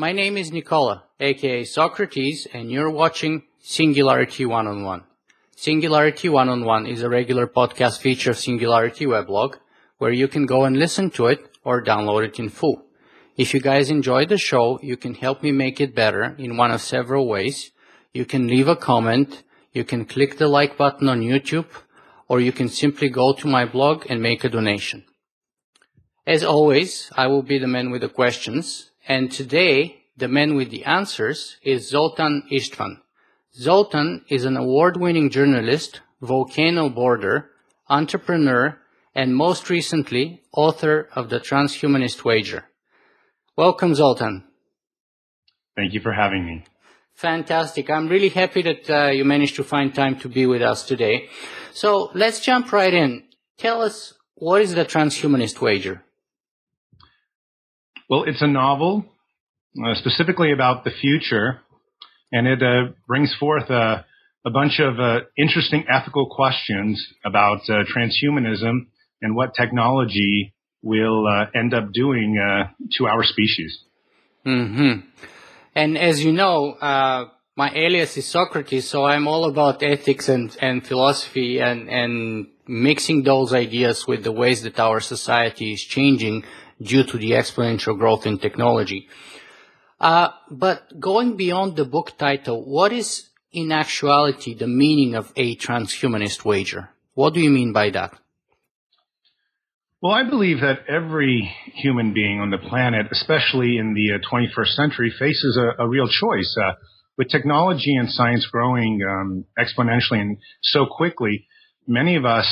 My name is Nikola, aka Socrates, and you're watching Singularity One on One. Singularity One on One is a regular podcast feature of Singularity Weblog, where you can go and listen to it or download it in full. If you guys enjoy the show, you can help me make it better in one of several ways. You can leave a comment, you can click the like button on YouTube, or you can simply go to my blog and make a donation. As always, I will be the man with the questions, and today the man with the answers is Zoltan Istvan. Zoltan is an award-winning journalist, volcano boarder, entrepreneur, and most recently, author of The Transhumanist Wager. Welcome, Zoltan. Thank you for having me. Fantastic. I'm really happy that uh, you managed to find time to be with us today. So let's jump right in. Tell us, what is the Transhumanist Wager? Well, it's a novel uh, specifically about the future, and it uh, brings forth a, a bunch of uh, interesting ethical questions about uh, transhumanism and what technology will uh, end up doing uh, to our species. Mm-hmm. And as you know, my alias is Socrates, so I'm all about ethics and, and philosophy and, and mixing those ideas with the ways that our society is changing due to the exponential growth in technology. Uh, but going beyond the book title, what is in actuality the meaning of a transhumanist wager? What do you mean by that? Well, I believe that every human being on the planet, especially in the uh, 21st century, faces a, a real choice. Uh, with technology and science growing um, exponentially and so quickly, many of us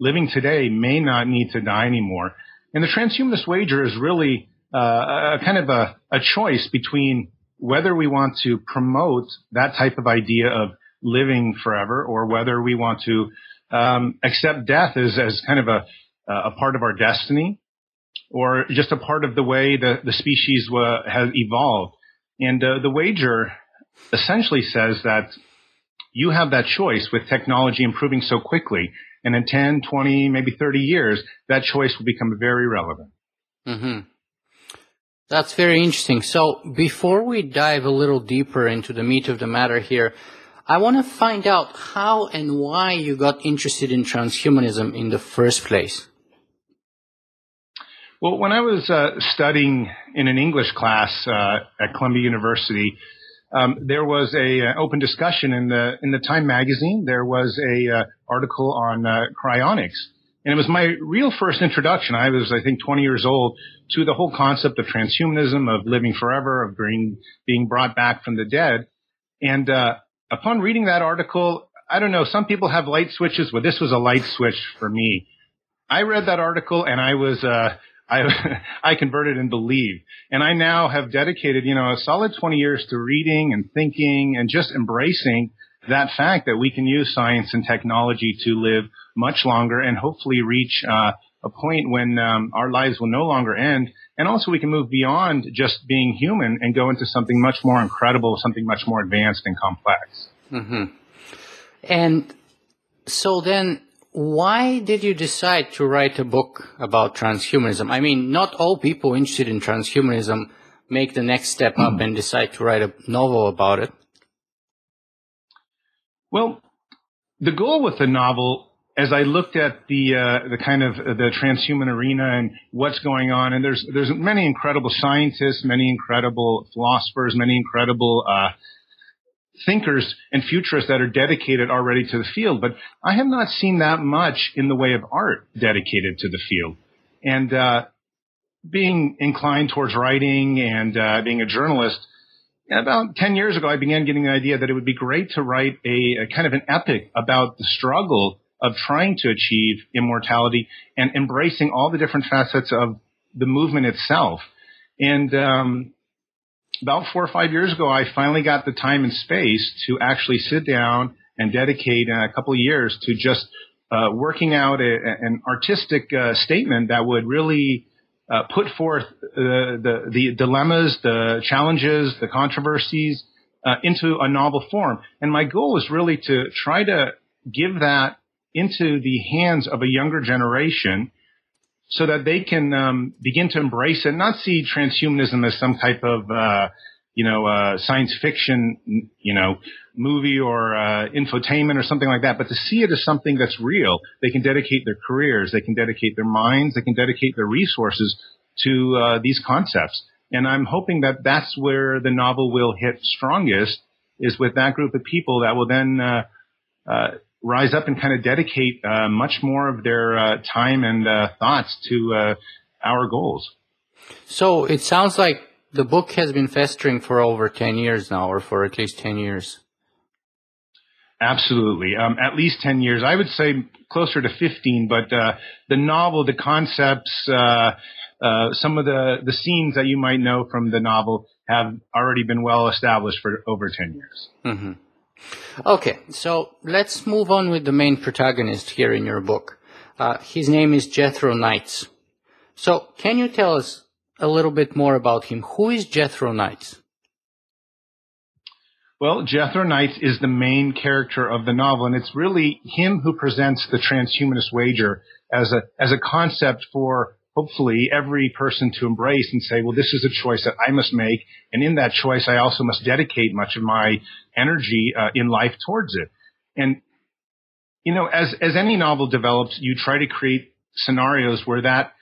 living today may not need to die anymore. And the transhumanist wager is really uh, a kind of a, a choice between whether we want to promote that type of idea of living forever or whether we want to um, accept death as, as kind of a, a part of our destiny or just a part of the way the, the species uh, has evolved. And uh, the wager essentially says that you have that choice with technology improving so quickly and in 10, 20, maybe 30 years, that choice will become very relevant. Mm-hmm. That's very interesting. So before we dive a little deeper into the meat of the matter here, I want to find out how and why you got interested in transhumanism in the first place. Well, when I was uh, studying in an English class uh, at Columbia University, um, there was a uh, open discussion in the in the Time magazine. There was a uh, article on uh, cryonics, and it was my real first introduction. I was, I think, 20 years old to the whole concept of transhumanism, of living forever, of being being brought back from the dead. And uh, upon reading that article, I don't know. Some people have light switches, but this was a light switch for me. I read that article and I was uh, I, I converted and believed. And I now have dedicated, you know, a solid 20 years to reading and thinking and just embracing that fact that we can use science and technology to live much longer and hopefully reach uh, a point when um, our lives will no longer end. And also we can move beyond just being human and go into something much more incredible, something much more advanced and complex. Mm-hmm. And so then why did you decide to write a book about transhumanism? I mean, not all people interested in transhumanism make the next step up and decide to write a novel about it. Well, the goal with the novel, as I looked at the uh, the kind of the transhuman arena and what's going on, and there's there's many incredible scientists, many incredible philosophers, many incredible uh, thinkers and futurists that are dedicated already to the field, but I have not seen that much in the way of art dedicated to the field. And uh, being inclined towards writing and uh, being a journalist, about 10 years ago, I began getting the idea that it would be great to write a, a kind of an epic about the struggle of trying to achieve immortality and embracing all the different facets of the movement itself. And um, about four or five years ago, I finally got the time and space to actually sit down and dedicate a couple of years to just uh, working out a, an artistic uh, statement that would really uh, put forth uh, the the dilemmas, the challenges, the controversies uh, into a novel form. And my goal is really to try to give that into the hands of a younger generation so that they can um, begin to embrace it, not see transhumanism as some type of uh, you know uh, science fiction you know movie or uh, infotainment or something like that, but to see it as something that's real. They can dedicate their careers, they can dedicate their minds, they can dedicate their resources to uh, these concepts. And I'm hoping that that's where the novel will hit strongest is with that group of people that will then uh, uh, rise up and kind of dedicate uh, much more of their uh, time and uh, thoughts to uh, our goals. So it sounds like the book has been festering for over 10 years now, or for at least 10 years. Absolutely. Um, at least 10 years. I would say closer to 15, but uh, the novel, the concepts, uh, uh, some of the, the scenes that you might know from the novel have already been well established for over 10 years. Mm-hmm. Okay, so let's move on with the main protagonist here in your book. Uh, his name is Jethro Knights. So, can you tell us a little bit more about him? Who is Jethro Knights? Well, Jethro Knights is the main character of the novel, and it's really him who presents the transhumanist wager as a as a concept for hopefully every person to embrace and say, well, this is a choice that I must make. And in that choice, I also must dedicate much of my energy uh, in life towards it. And, you know, as, as any novel develops, you try to create scenarios where that,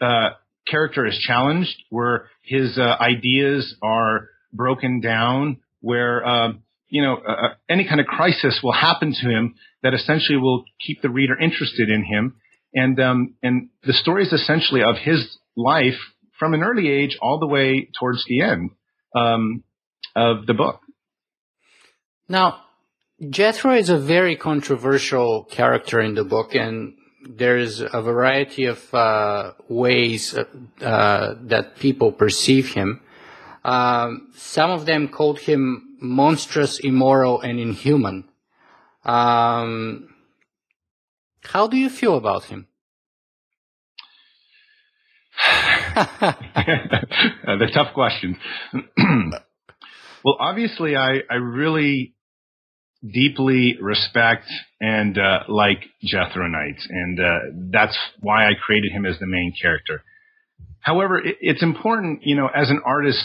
uh, character is challenged, where his uh, ideas are broken down, where, um, you know, uh, uh, any kind of crisis will happen to him that essentially will keep the reader interested in him and um, and the story is essentially of his life from an early age all the way towards the end um, of the book. Now, Jethro is a very controversial character in the book, and there's a variety of uh, ways uh, uh, that people perceive him. Um, some of them called him monstrous, immoral, and inhuman. Um, how do you feel about him? the tough question. well, obviously, I, I really deeply respect and uh, like Jethro Knight, and uh, that's why I created him as the main character. However, it, it's important, you know, as an artist,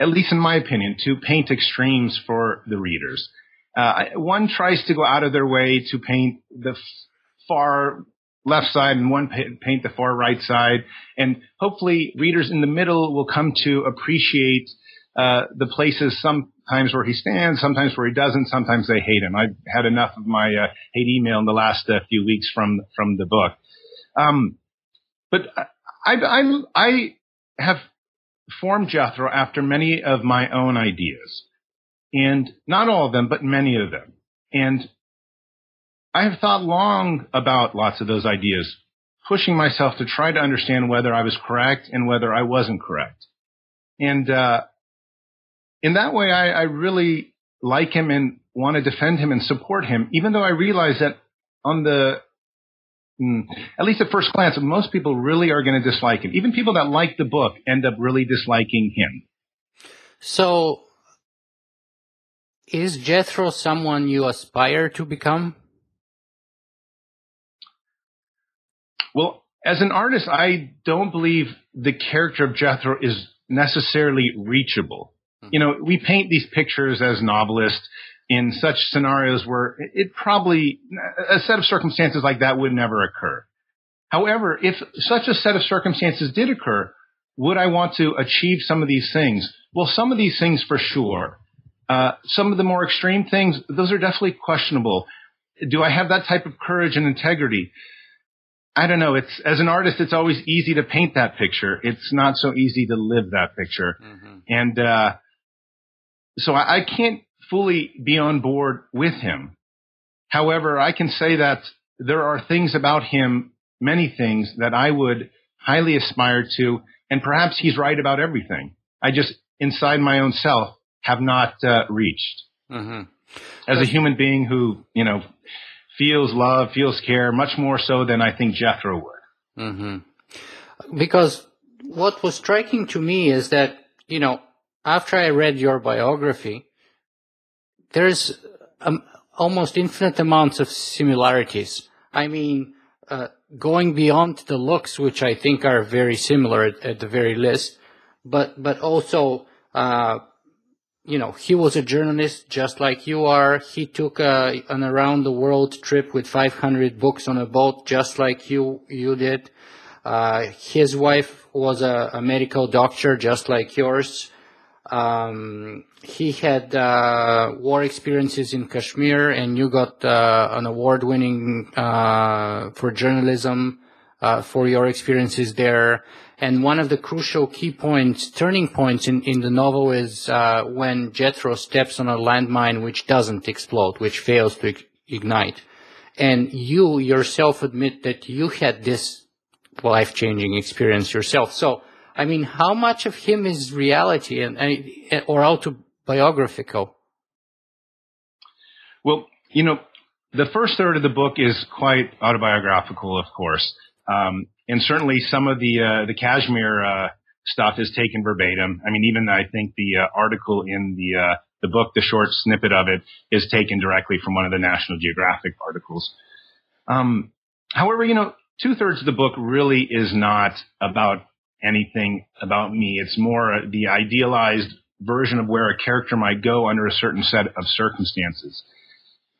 at least in my opinion, to paint extremes for the readers. Uh, one tries to go out of their way to paint the far left side and one paint the far right side. And hopefully readers in the middle will come to appreciate uh, the places sometimes where he stands, sometimes where he doesn't, sometimes they hate him. I've had enough of my uh, hate email in the last uh, few weeks from from the book. Um, but I, I, I have formed Jethro after many of my own ideas, and not all of them, but many of them. And I have thought long about lots of those ideas, pushing myself to try to understand whether I was correct and whether I wasn't correct. And uh, in that way, I, I really like him and want to defend him and support him, even though I realize that on the hmm, at least at first glance, most people really are going to dislike him. Even people that like the book end up really disliking him. So, is Jethro someone you aspire to become? Well, as an artist, I don't believe the character of Jethro is necessarily reachable. Mm-hmm. You know, we paint these pictures as novelists in such scenarios where it probably, a set of circumstances like that would never occur. However, if such a set of circumstances did occur, would I want to achieve some of these things? Well, some of these things for sure. Uh, some of the more extreme things, those are definitely questionable. Do I have that type of courage and integrity? I don't know. It's as an artist, it's always easy to paint that picture. It's not so easy to live that picture. Mm-hmm. And uh, so I, I can't fully be on board with him. However, I can say that there are things about him, many things that I would highly aspire to, and perhaps he's right about everything. I just, inside my own self, have not uh, reached. Mm-hmm. As a human being who, you know, feels love, feels care, much more so than I think Jethro would. Mm-hmm. Because what was striking to me is that, you know, after I read your biography, there's um, almost infinite amounts of similarities. I mean, uh, going beyond the looks, which I think are very similar at, at the very least, but but also, uh, you know, he was a journalist just like you are. He took a, an around the world trip with 500 books on a boat, just like you you did. Uh, his wife was a, a, medical doctor, just like yours. Um, he had uh, war experiences in Kashmir, and you got uh, an award-winning uh, for journalism uh, for your experiences there. And one of the crucial key points, turning points in, in the novel is uh, when Jethro steps on a landmine which doesn't explode, which fails to ignite. And you yourself admit that you had this life-changing experience yourself. So, I mean, how much of him is reality and, and or autobiographical? Well, you know, the first third of the book is quite autobiographical, of course. Um, and certainly some of the uh, the Kashmir uh, stuff is taken verbatim. I mean, even I think the uh, article in the uh, the book, the short snippet of it, is taken directly from one of the National Geographic articles. Um, however, you know, two thirds of the book really is not about anything about me. It's more the idealized version of where a character might go under a certain set of circumstances.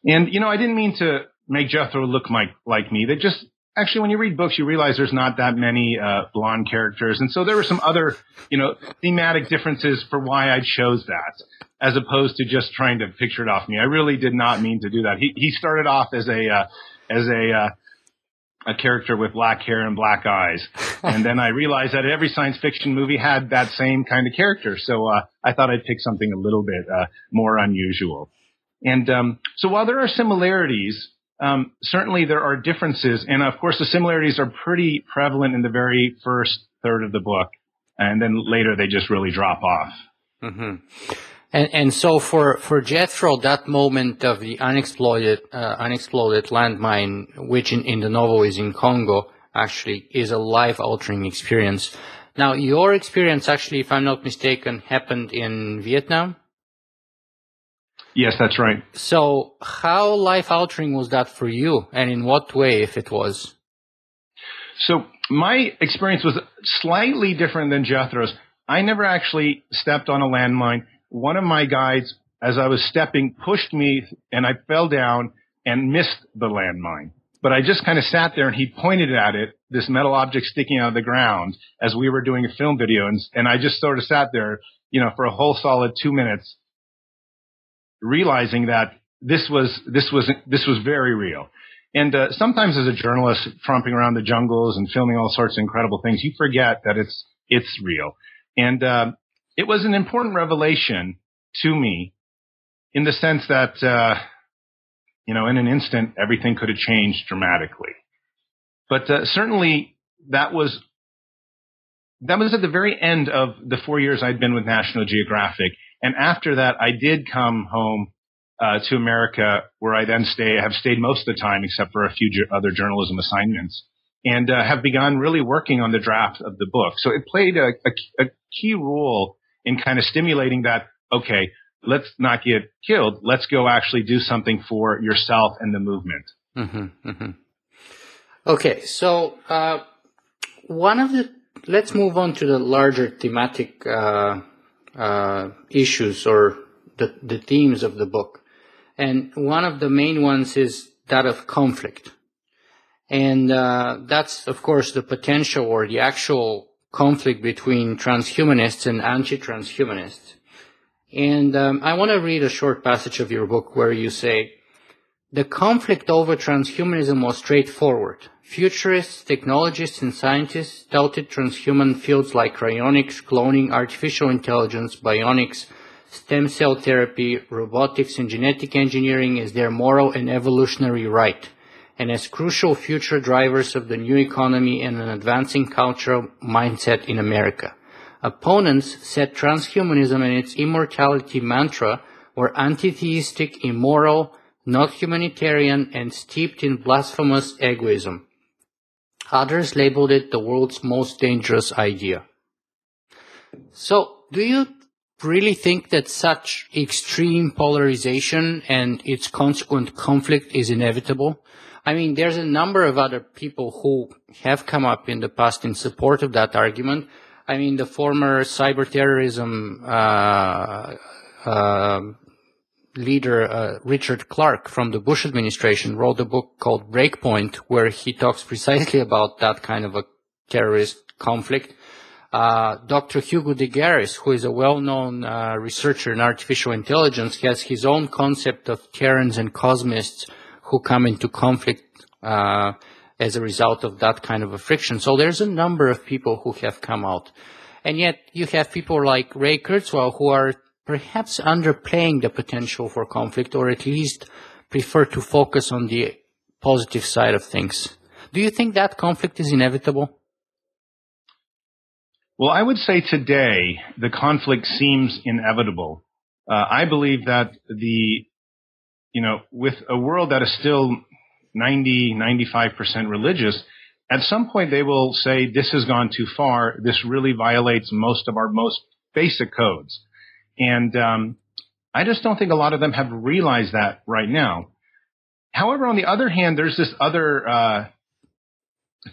And you know, I didn't mean to make Jethro look like like me. They just actually, when you read books, you realize there's not that many uh, blonde characters, and so there were some other, you know, thematic differences for why I chose that, as opposed to just trying to picture it off me. I really did not mean to do that. He he started off as a uh, as a uh, a character with black hair and black eyes, and then I realized that every science fiction movie had that same kind of character. So uh, I thought I'd pick something a little bit uh, more unusual. And um, so while there are similarities um, certainly there are differences, and of course the similarities are pretty prevalent in the very first third of the book, and then later they just really drop off. Mm-hmm. And, and so for, for Jethro, that moment of the unexploded, uh, unexploded landmine, which in, in the novel is in Congo, actually is a life-altering experience. Now, your experience actually, if I'm not mistaken, happened in Vietnam? Yes, that's right. So, how life altering was that for you, and in what way, if it was? So, my experience was slightly different than Jethro's. I never actually stepped on a landmine. One of my guides, as I was stepping, pushed me, and I fell down and missed the landmine. But I just kind of sat there, and he pointed at it, this metal object sticking out of the ground, as we were doing a film video, and, and I just sort of sat there, you know, for a whole solid two minutes realizing that this was this was this was very real. And uh, sometimes, as a journalist, tromping around the jungles and filming all sorts of incredible things, you forget that it's it's real. And uh, it was an important revelation to me, in the sense that uh, you know, in an instant, everything could have changed dramatically. But uh, certainly, that was that was at the very end of the four years I'd been with National Geographic, and after that, I did come home uh, to America, where I then stay. have stayed most of the time, except for a few ju- other journalism assignments, and uh, have begun really working on the draft of the book. So it played a, a, a key role in kind of stimulating that. Okay, let's not get killed. Let's go actually do something for yourself and the movement. Mm-hmm, mm-hmm. Okay, so uh, one of the let's move on to the larger thematic uh, issues or the, the themes of the book. And one of the main ones is that of conflict. And uh, that's, of course, the potential or the actual conflict between transhumanists and anti-transhumanists. And um, I want to read a short passage of your book where you say, the conflict over transhumanism was straightforward. Futurists, technologists, and scientists touted transhuman fields like cryonics, cloning, artificial intelligence, bionics, stem cell therapy, robotics, and genetic engineering as their moral and evolutionary right, and as crucial future drivers of the new economy and an advancing cultural mindset in America. Opponents said transhumanism and its immortality mantra were anti-theistic, immoral, not humanitarian, and steeped in blasphemous egoism. Others labeled it the world's most dangerous idea. So, do you really think that such extreme polarization and its consequent conflict is inevitable? I mean, there's a number of other people who have come up in the past in support of that argument. I mean, the former cyber terrorism uh, uh, leader uh, Richard Clarke from the Bush administration wrote a book called Breakpoint, where he talks precisely about that kind of a terrorist conflict. Uh, Dr. Hugo de Garis, who is a well-known uh, researcher in artificial intelligence, has his own concept of Terrans and cosmists who come into conflict uh, as a result of that kind of a friction. So there's a number of people who have come out. And yet you have people like Ray Kurzweil who are perhaps underplaying the potential for conflict or at least prefer to focus on the positive side of things. Do you think that conflict is inevitable? Well, I would say today the conflict seems inevitable. Uh, I believe that the, you know, with a world that is still 90, 95% religious, at some point they will say this has gone too far. This really violates most of our most basic codes. And um, I just don't think a lot of them have realized that right now. However, on the other hand, there's this other uh,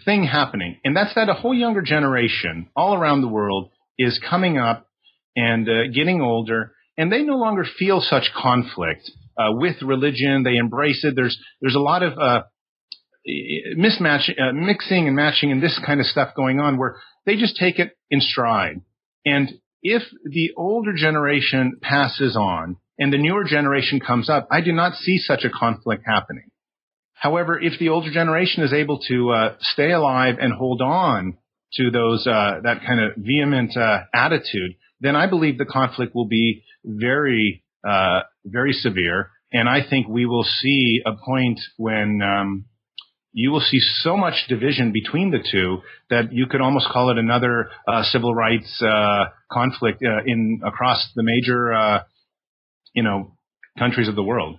thing happening, and that's that a whole younger generation all around the world is coming up and uh, getting older, and they no longer feel such conflict uh, with religion. They embrace it. There's there's a lot of uh, mismatch, uh, mixing and matching, and this kind of stuff going on where they just take it in stride. And if the older generation passes on and the newer generation comes up, I do not see such a conflict happening. However, if the older generation is able to uh, stay alive and hold on to those uh, that kind of vehement uh, attitude, then I believe the conflict will be very uh, very severe, and I think we will see a point when um, you will see so much division between the two that you could almost call it another uh, civil rights uh, conflict in across the major you know countries of the world.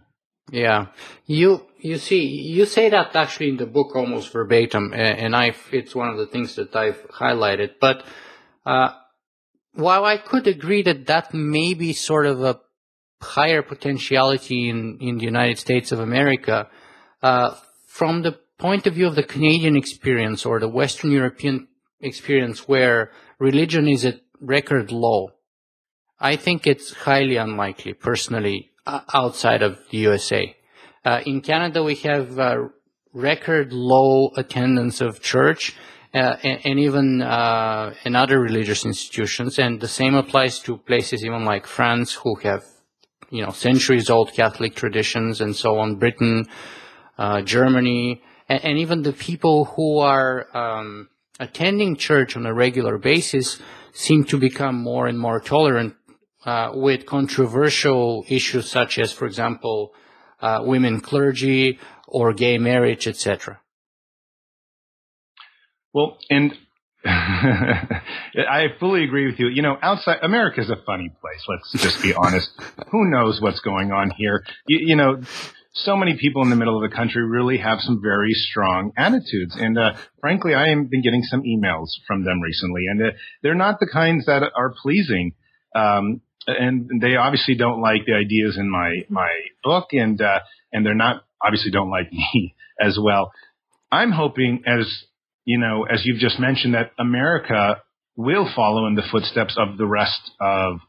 Yeah, you you see you say that actually in the book almost verbatim, and I it's one of the things that I've highlighted. But uh, while I could agree that that may be sort of a higher potentiality in in the United States of America, uh, from the point of view of the Canadian experience or the Western European experience, where religion is at record low, I think it's highly unlikely, personally, outside of the USA. Uh, in Canada, we have uh, record low attendance of church uh, and, and, even uh, in other religious institutions, and the same applies to places even like France, who have you know centuries old Catholic traditions, and so on. Britain, uh, Germany, and, and, even the people who are um, attending church on a regular basis seem to become more and more tolerant uh, with controversial issues such as, for example, uh, women clergy or gay marriage, etc. Well, and I fully agree with you. You know, outside America is a funny place. Let's just be honest. Who knows what's going on here? You, you, know, so many people in the middle of the country really have some very strong attitudes, and uh, frankly, I have been getting some emails from them recently, and uh, they're not the kinds that are pleasing. Um, and they obviously don't like the ideas in my my book, and uh, and they're not obviously don't like me as well. I'm hoping, as you know, as you've just mentioned, that America will follow in the footsteps of the rest of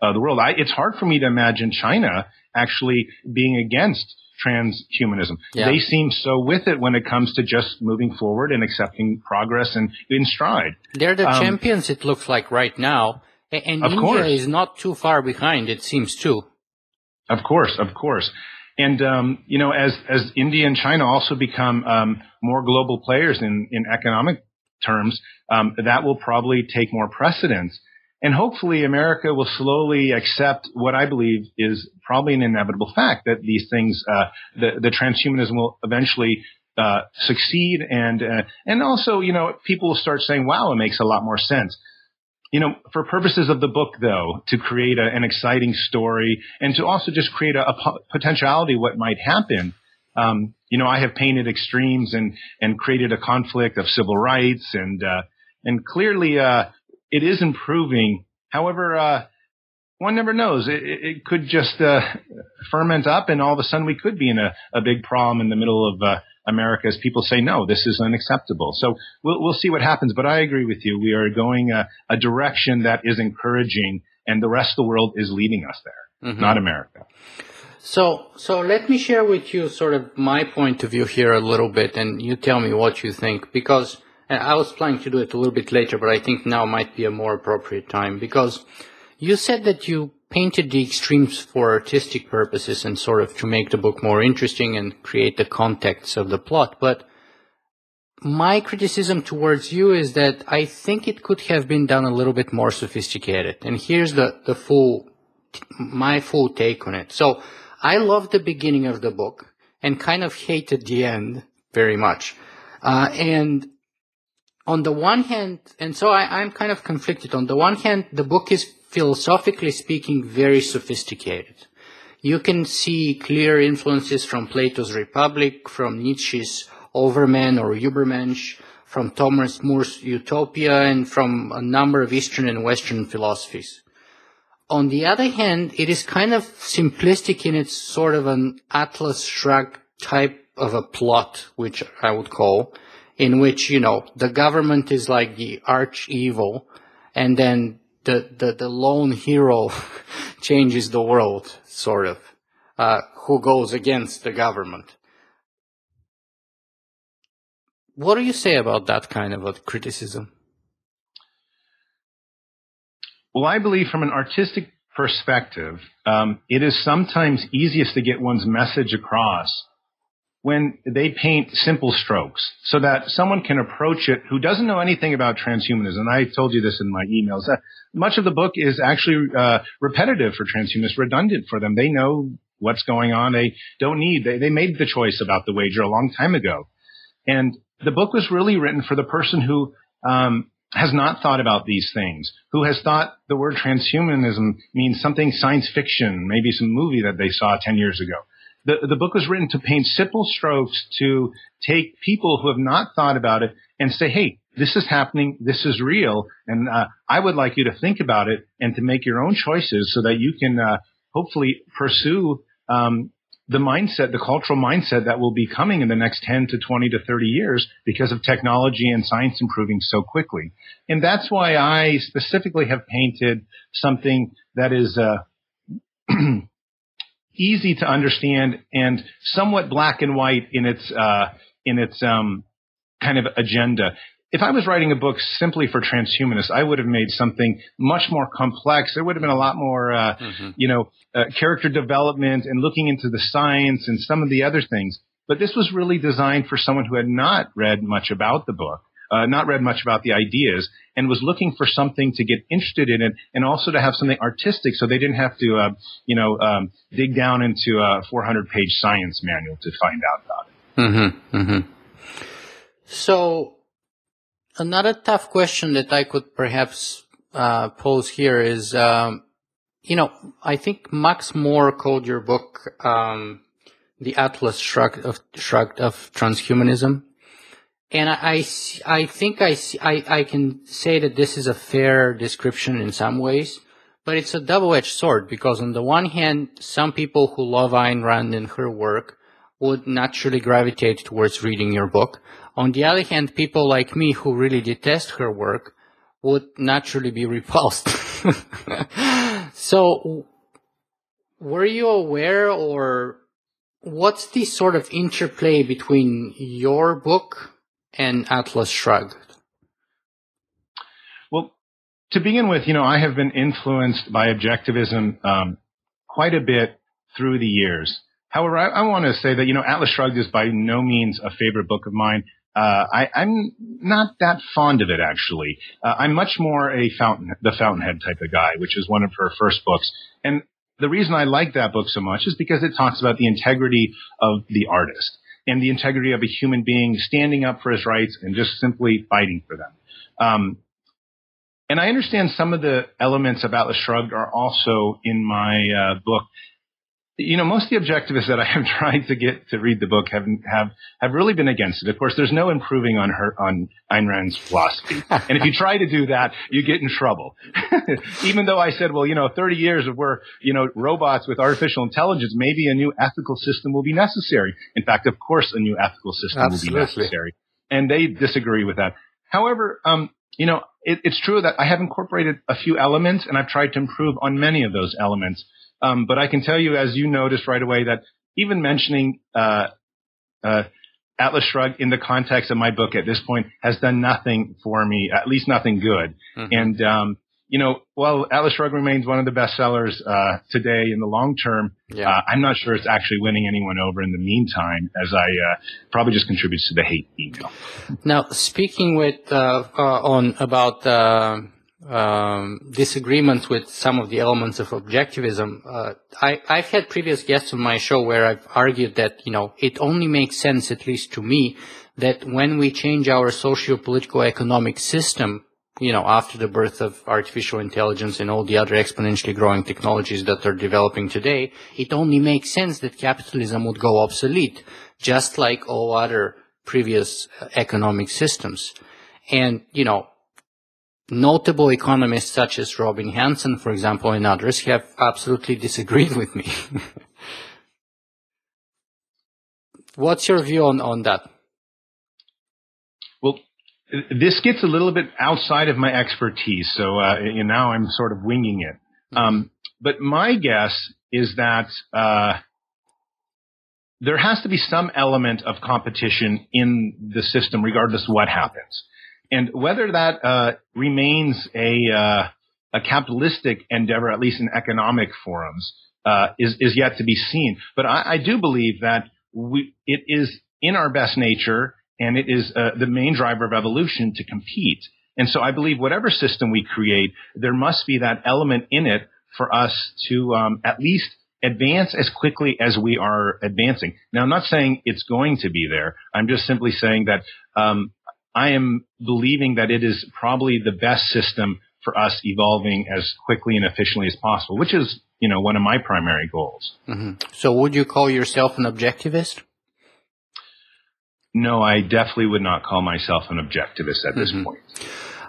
the world. I, it's hard for me to imagine China actually being against transhumanism. Yeah. They seem so with it when it comes to just moving forward and accepting progress and in stride. They're the um, champions, it looks like right now. And of India course. is not too far behind, it seems too. Of course, of course. And um, you know, as as India and China also become um, more global players in in economic terms, um, that will probably take more precedence. And hopefully, America will slowly accept what I believe is probably an inevitable fact that these things, uh, the the transhumanism will eventually uh, succeed, and uh, and also, you know, people will start saying, "Wow, it makes a lot more sense." you know, for purposes of the book, though, to create a, an exciting story and to also just create a, a potentiality what might happen. Um, you know, I have painted extremes and and created a conflict of civil rights and uh, and clearly uh, it is improving. However, uh, one never knows. It, it could just uh, ferment up, and all of a sudden we could be in a, a big problem in the middle of uh, America as people say, no, this is unacceptable. So we'll, we'll see what happens. But I agree with you. We are going a, a direction that is encouraging and the rest of the world is leading us there, mm-hmm. not America. So, so let me share with you sort of my point of view here a little bit and you tell me what you think because I was planning to do it a little bit later, but I think now might be a more appropriate time because you said that you painted the extremes for artistic purposes and sort of to make the book more interesting and create the context of the plot. But my criticism towards you is that I think it could have been done a little bit more sophisticated. And here's the, the full, my full take on it. So I loved the beginning of the book and kind of hated the end very much. Uh, and on the one hand, and so I, I'm kind of conflicted. On the one hand, the book is philosophically speaking very sophisticated. You can see clear influences from Plato's Republic, from Nietzsche's Overman or Übermensch, from Thomas More's Utopia, and from a number of Eastern and Western philosophies. On the other hand, it is kind of simplistic in its sort of an Atlas Shrugged type of a plot, which I would call, in which, you know, the government is like the arch evil, and then the, the, the lone hero changes the world, sort of, uh, who goes against the government. What do you say about that kind of a criticism? Well, I believe from an artistic perspective, um, it is sometimes easiest to get one's message across when they paint simple strokes so that someone can approach it who doesn't know anything about transhumanism. I told you this in my emails. Uh, much of the book is actually uh, repetitive for transhumanists, redundant for them. They know what's going on. They don't need, they, they made the choice about the wager a long time ago. And the book was really written for the person who um, has not thought about these things, who has thought the word transhumanism means something science fiction, maybe some movie that they saw 10 years ago the, the book was written to paint simple strokes to take people who have not thought about it and say, hey, this is happening, this is real, and uh, I would like you to think about it and to make your own choices so that you can uh, hopefully pursue um, the mindset, the cultural mindset that will be coming in the next 10 to 20 to 30 years because of technology and science improving so quickly. And that's why I specifically have painted something that is uh, easy to understand and somewhat black and white in its uh, in its um, kind of agenda. If I was writing a book simply for transhumanists, I would have made something much more complex. There would have been a lot more, uh, mm-hmm. you know, uh, character development and looking into the science and some of the other things. But this was really designed for someone who had not read much about the book uh, not read much about the ideas, and was looking for something to get interested in it, and also to have something artistic, so they didn't have to, uh, you know, um, dig down into a 400-page science manual to find out about it. Mm-hmm. Mm-hmm. So, another tough question that I could perhaps uh, pose here is, um, you know, I think Max More called your book um, the Atlas Shrugged of, Shrugged of Transhumanism. And I, I, I think I, I, I can say that this is a fair description in some ways, but it's a double-edged sword because on the one hand, some people who love Ayn Rand and her work would naturally gravitate towards reading your book. On the other hand, people like me who really detest her work would naturally be repulsed. so, were you aware or what's the sort of interplay between your book and Atlas Shrugged? Well, to begin with, you know, I have been influenced by objectivism um, quite a bit through the years. However, I, I want to say that, you know, Atlas Shrugged is by no means a favorite book of mine. Uh, I, am not that fond of it, actually. Uh, I'm much more a fountain, the Fountainhead type of guy, which is one of her first books. And the reason I like that book so much is because it talks about the integrity of the artist and the integrity of a human being standing up for his rights and just simply fighting for them. Um, and I understand some of the elements of Atlas Shrugged are also in my uh, book. You know, most of the objectivists that I have tried to get to read the book have have have really been against it. Of course, there's no improving on her on Ayn Rand's philosophy, and if you try to do that, you get in trouble. Even though I said, well, you know, 30 years of where you know robots with artificial intelligence, maybe a new ethical system will be necessary. In fact, of course, a new ethical system Absolutely. will be necessary, and they disagree with that. However, um, you know, it, it's true that I have incorporated a few elements, and I've tried to improve on many of those elements. Um, but I can tell you, as you noticed right away, that even mentioning uh, uh, Atlas Shrugged in the context of my book at this point has done nothing for me, at least nothing good. Mm-hmm. And um, you know, while Atlas Shrugged remains one of the best sellers uh, today in the long term, yeah. uh, I'm not sure it's actually winning anyone over in the meantime, as I uh, probably just contributes to the hate email. Now, speaking with uh, uh, on about uh, um, disagreements with some of the elements of objectivism. Uh, I, have had previous guests on my show where I've argued that, you know, it only makes sense, at least to me, that when we change our socio-political economic system, you know, after the birth of artificial intelligence and all the other exponentially growing technologies that are developing today, it only makes sense that capitalism would go obsolete, just like all other previous uh, economic systems. And, you know, Notable economists such as Robin Hanson, for example, and others have absolutely disagreed with me. What's your view on, on that? Well, this gets a little bit outside of my expertise, so uh, you now I'm sort of winging it. Mm-hmm. Um, but my guess is that uh, there has to be some element of competition in the system, regardless of what happens. And whether that uh, remains a uh, a capitalistic endeavor, at least in economic forums, uh, is is yet to be seen. But I, I do believe that we, it is in our best nature, and it is uh, the main driver of evolution to compete. And so I believe whatever system we create, there must be that element in it for us to um, at least advance as quickly as we are advancing. Now, I'm not saying it's going to be there. I'm just simply saying that um, I am believing that it is probably the best system for us evolving as quickly and efficiently as possible, which is, you know, one of my primary goals. Mm-hmm. So would you call yourself an objectivist? No, I definitely would not call myself an objectivist at this mm-hmm. point.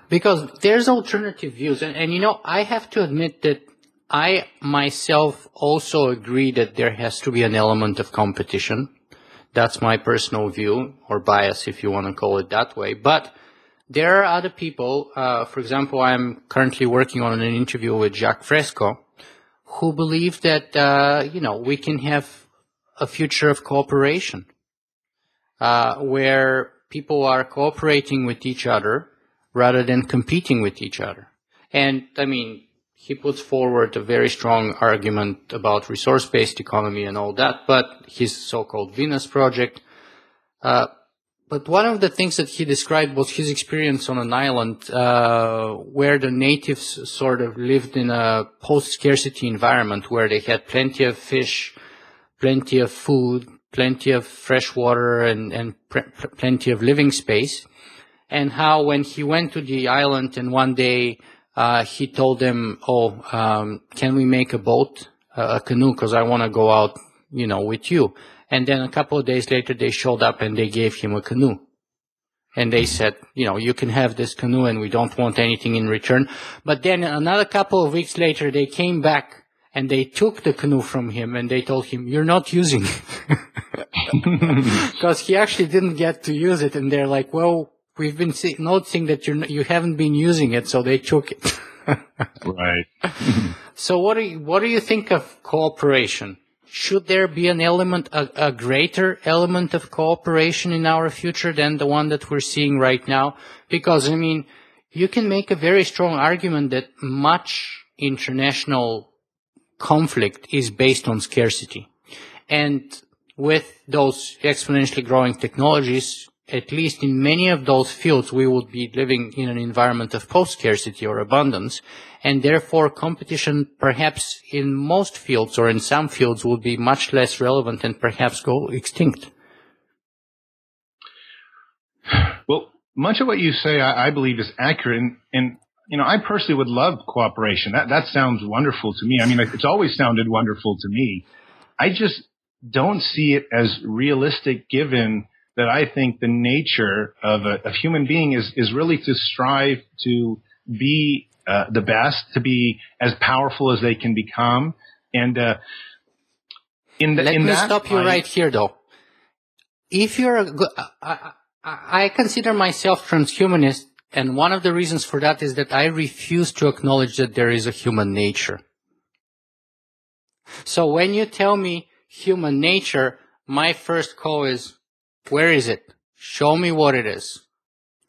Because there's alternative views. And, and, you know, I have to admit that I myself also agree that there has to be an element of competition. That's my personal view or bias, if you want to call it that way. But there are other people. Uh, for example, I'm currently working on an interview with Jacques Fresco, who believe that uh, you know we can have a future of cooperation, uh, where people are cooperating with each other rather than competing with each other. And I mean, he puts forward a very strong argument about resource-based economy and all that, but his so-called Venus project. Uh, but one of the things that he described was his experience on an island uh, where the natives sort of lived in a post-scarcity environment where they had plenty of fish, plenty of food, plenty of fresh water, and, and plenty of living space. And how when he went to the island and one day uh, he told them, "Oh, um, can we make a boat, uh, a canoe? Because I want to go out, you know, with you." And then a couple of days later, they showed up and they gave him a canoe. And they said, you know, you can have this canoe and we don't want anything in return. But then another couple of weeks later, they came back and they took the canoe from him and they told him, you're not using it. Because he actually didn't get to use it. And they're like, well, we've been see- noticing that you're, you haven't been using it, so they took it. right. so what do you, what do you think of cooperation? Should there be an element, a, a greater element of cooperation in our future than the one that we're seeing right now? Because, I mean, you can make a very strong argument that much international conflict is based on scarcity. And with those exponentially growing technologies, at least in many of those fields, we would be living in an environment of post-scarcity or abundance, and therefore competition perhaps in most fields or in some fields would be much less relevant and perhaps go extinct. Well, much of what you say, I, I believe, is accurate, and, and you know, I personally would love cooperation. That that sounds wonderful to me. I mean, it's always sounded wonderful to me. I just don't see it as realistic given that I think the nature of a, human being is, is really to strive to be uh, the best, to be as powerful as they can become. And uh, in the, let in me stop you I, right here, though. If you're a good, I, I, I consider myself transhumanist, and one of the reasons for that is that I refuse to acknowledge that there is a human nature. So when you tell me human nature, my first call is, where is it? Show me what it is.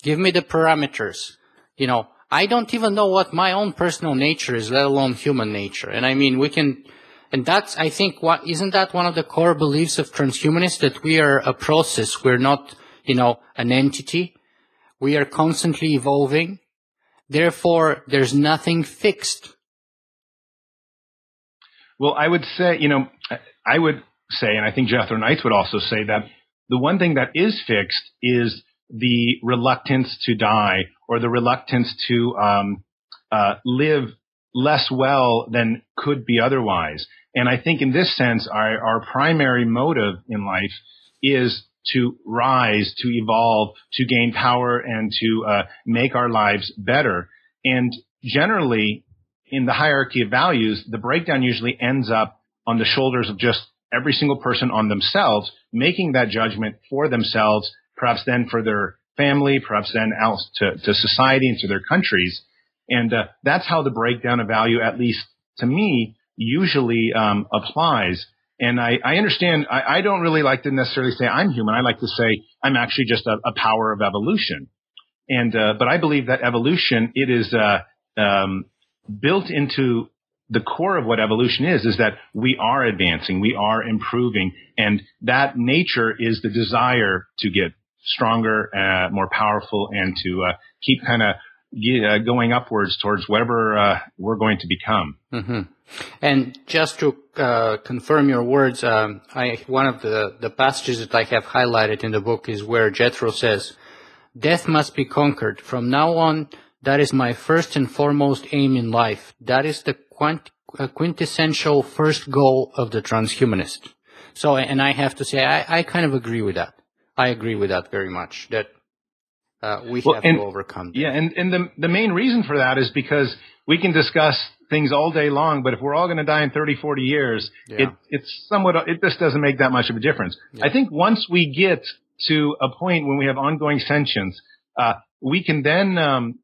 Give me the parameters. You know, I don't even know what my own personal nature is, let alone human nature. And I mean, we can, and that's, I think, what, isn't that one of the core beliefs of transhumanists that we are a process? We're not, you know, an entity. We are constantly evolving. Therefore, there's nothing fixed. Well, I would say, you know, I would say, and I think Jethro Knights would also say that the one thing that is fixed is the reluctance to die or the reluctance to um, uh, live less well than could be otherwise. And I think in this sense, our, our primary motive in life is to rise, to evolve, to gain power, and to uh, make our lives better. And generally, in the hierarchy of values, the breakdown usually ends up on the shoulders of just every single person on themselves, making that judgment for themselves, perhaps then for their family, perhaps then out to, to society and to their countries. And uh, that's how the breakdown of value, at least to me, usually um, applies. And I, I understand. I, I, don't really like to necessarily say I'm human. I like to say I'm actually just a, a power of evolution. And uh, but I believe that evolution it is uh, um, built into the core of what evolution is, is that we are advancing, we are improving, and that nature is the desire to get stronger, uh, more powerful, and to uh, keep kind of uh, going upwards towards whatever uh, we're going to become. Mm-hmm. And just to uh, confirm your words, um, I, one of the, the passages that I have highlighted in the book is where Jethro says, "Death must be conquered. From now on." That is my first and foremost aim in life. That is the quant- quintessential first goal of the transhumanist. So, and I have to say, I, I kind of agree with that. I agree with that very much. That uh, we well, have and, to overcome. That. Yeah, and and the the main reason for that is because we can discuss things all day long, but if we're all going to die in 30, 40 years, yeah. it it's somewhat it just doesn't make that much of a difference. Yeah. I think once we get to a point when we have ongoing sentience, uh, we can then um,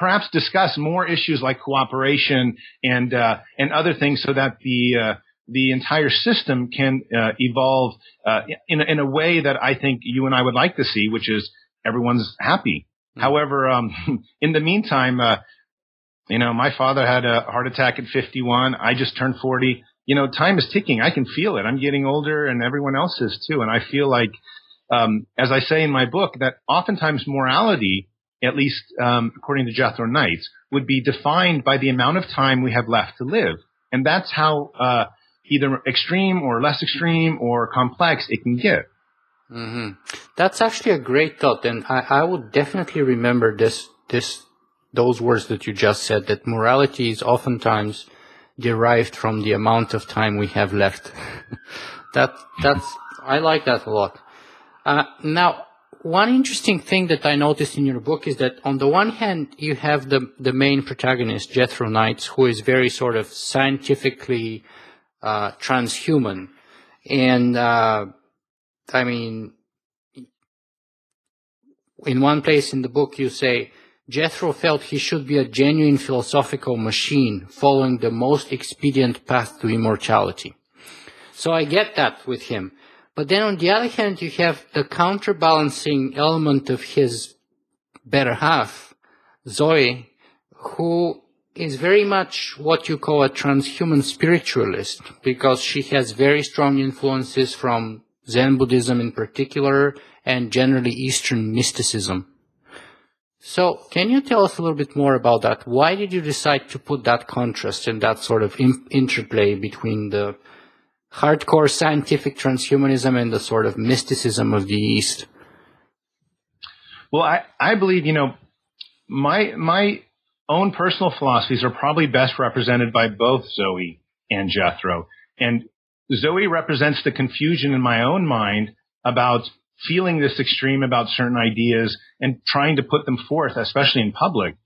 perhaps discuss more issues like cooperation and uh, and other things, so that the uh, the entire system can uh, evolve uh, in in a way that I think you and I would like to see, which is everyone's happy. Mm-hmm. However, um, in the meantime, uh, you know, my father had a heart attack at 51. I just turned 40. You know, time is ticking. I can feel it. I'm getting older, and everyone else is too. And I feel like, um, as I say in my book, that oftentimes morality at least um, according to Jethro Knights, would be defined by the amount of time we have left to live. And that's how uh, either extreme or less extreme or complex it can get. Mm-hmm. That's actually a great thought, and I, I would definitely remember this this those words that you just said. That morality is oftentimes derived from the amount of time we have left. that that's I like that a lot. Uh, now, one interesting thing that I noticed in your book is that on the one hand, you have the, the main protagonist, Jethro Knights, who is very sort of scientifically uh, transhuman. And, uh, I mean, in one place in the book, you say, Jethro felt he should be a genuine philosophical machine, following the most expedient path to immortality. So I get that with him. But then on the other hand, you have the counterbalancing element of his better half, Zoe, who is very much what you call a transhuman spiritualist because she has very strong influences from Zen Buddhism in particular and generally Eastern mysticism. So, can you tell us a little bit more about that? Why did you decide to put that contrast and that sort of interplay between the hardcore scientific transhumanism and the sort of mysticism of the East? Well, I, I believe, you know, my, my own personal philosophies are probably best represented by both Zoe and Jethro. And Zoe represents the confusion in my own mind about feeling this extreme about certain ideas and trying to put them forth, especially in public.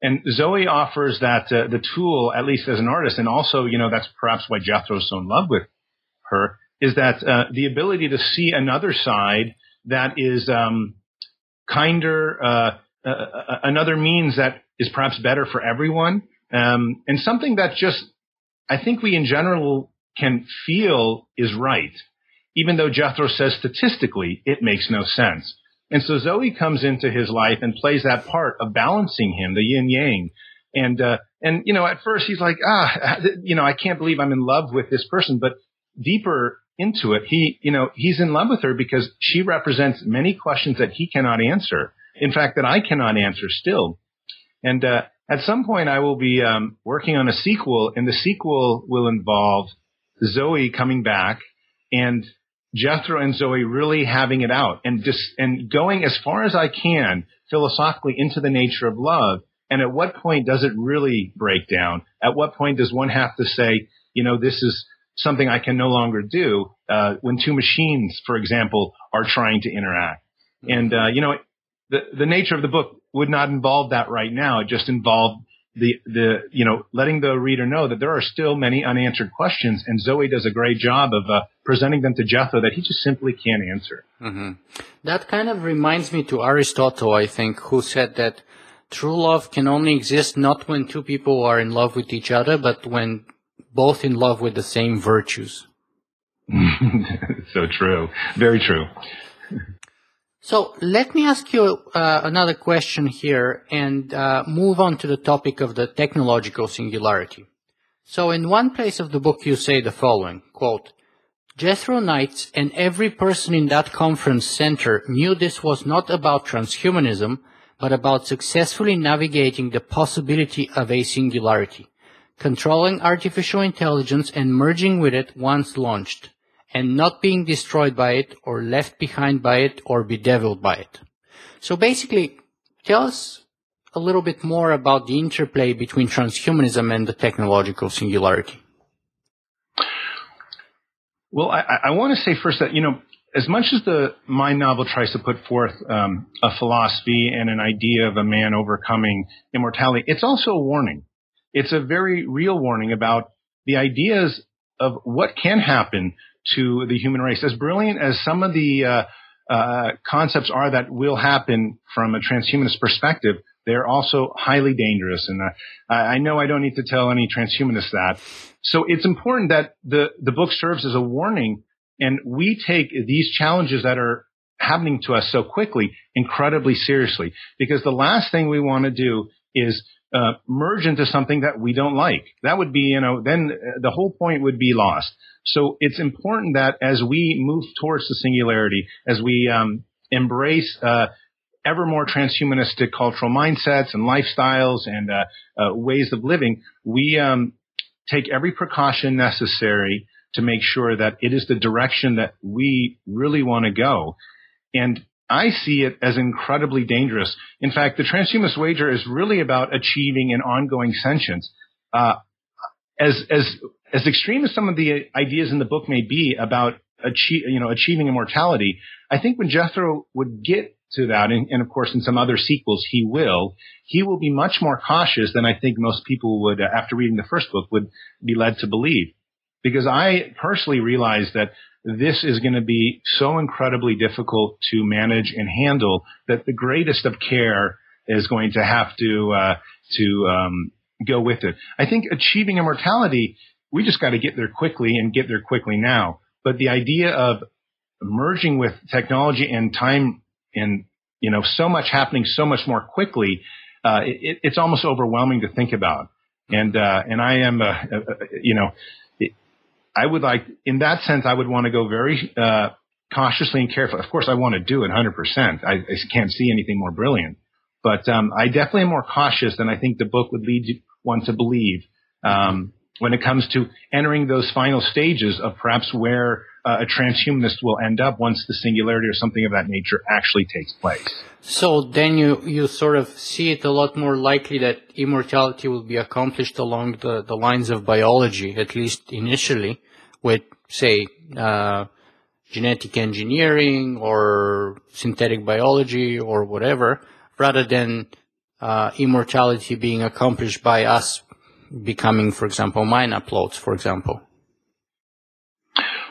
And Zoe offers that uh, the tool, at least as an artist, and also, you know, that's perhaps why Jethro's so in love with her, is that uh, the ability to see another side that is um, kinder, uh, uh, uh another means that is perhaps better for everyone, um, and something that just I think we in general can feel is right, even though Jethro says statistically it makes no sense. And so Zoe comes into his life and plays that part of balancing him, the yin yang. And, uh, and, you know, at first he's like, ah, you know, I can't believe I'm in love with this person. But deeper into it, he, you know, he's in love with her because she represents many questions that he cannot answer. In fact, that I cannot answer still. And, uh, at some point I will be, um, working on a sequel and the sequel will involve Zoe coming back and Jethro and Zoe really having it out and just and going as far as I can philosophically into the nature of love. And at what point does it really break down? At what point does one have to say, you know, this is something I can no longer do uh, when two machines, for example, are trying to interact? And uh, you know, the the nature of the book would not involve that right now. It just involved the the you know letting the reader know that there are still many unanswered questions, and Zoe does a great job of uh, presenting them to Jethro that he just simply can't answer. Mm-hmm. That kind of reminds me to Aristotle, I think, who said that true love can only exist not when two people are in love with each other, but when both in love with the same virtues. so true, very true. So let me ask you uh, another question here and uh, move on to the topic of the technological singularity. So in one place of the book you say the following, quote, Jethro Knights and every person in that conference center knew this was not about transhumanism, but about successfully navigating the possibility of a singularity, controlling artificial intelligence and merging with it once launched and not being destroyed by it or left behind by it or bedeviled by it. So basically, tell us a little bit more about the interplay between transhumanism and the technological singularity. Well, I, I want to say first that, you know, as much as the mind novel tries to put forth um, a philosophy and an idea of a man overcoming immortality, it's also a warning. It's a very real warning about the ideas of what can happen to the human race. As brilliant as some of the uh, uh, concepts are that will happen from a transhumanist perspective, they're also highly dangerous. And uh, I know I don't need to tell any transhumanists that. So it's important that the, the book serves as a warning and we take these challenges that are happening to us so quickly incredibly seriously because the last thing we want to do is uh, merge into something that we don't like. That would be, you know, then uh, the whole point would be lost. So it's important that as we move towards the singularity, as we um, embrace uh, ever more transhumanistic cultural mindsets and lifestyles and uh, uh, ways of living, we um, take every precaution necessary to make sure that it is the direction that we really want to go. And I see it as incredibly dangerous. In fact, the transhumanist wager is really about achieving an ongoing sentience. Uh, as as as extreme as some of the ideas in the book may be about achieve, you know, achieving immortality, I think when Jethro would get to that, and, and, of course in some other sequels he will, he will be much more cautious than I think most people would, uh, after reading the first book, would be led to believe. Because I personally realize that this is going to be so incredibly difficult to manage and handle that the greatest of care is going to have to uh, to um, go with it. I think achieving immortality we just got to get there quickly and get there quickly now. But the idea of merging with technology and time and, you know, so much happening so much more quickly, uh, it, it's almost overwhelming to think about. And, uh, and I am, you know, I would like, in that sense, I would want to go very, uh, cautiously and carefully. Of course, I want to do it 100%. I, I can't see anything more brilliant. But um, I definitely am more cautious than I think the book would lead one to believe. Um, when it comes to entering those final stages of perhaps where uh, a transhumanist will end up once the singularity or something of that nature actually takes place. So then you, you sort of see it a lot more likely that immortality will be accomplished along the, the lines of biology, at least initially, with say, uh, genetic engineering or synthetic biology or whatever, rather than uh, immortality being accomplished by us becoming, for example, mind uploads, for example?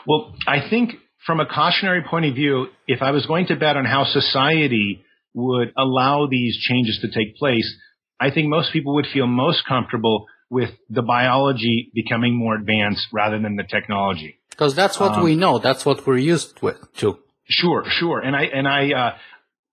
Well, I think from a cautionary point of view, if I was going to bet on how society would allow these changes to take place, I think most people would feel most comfortable with the biology becoming more advanced rather than the technology. Because that's what um, we know. That's what we're used with to. Sure, sure. And I, and I, uh,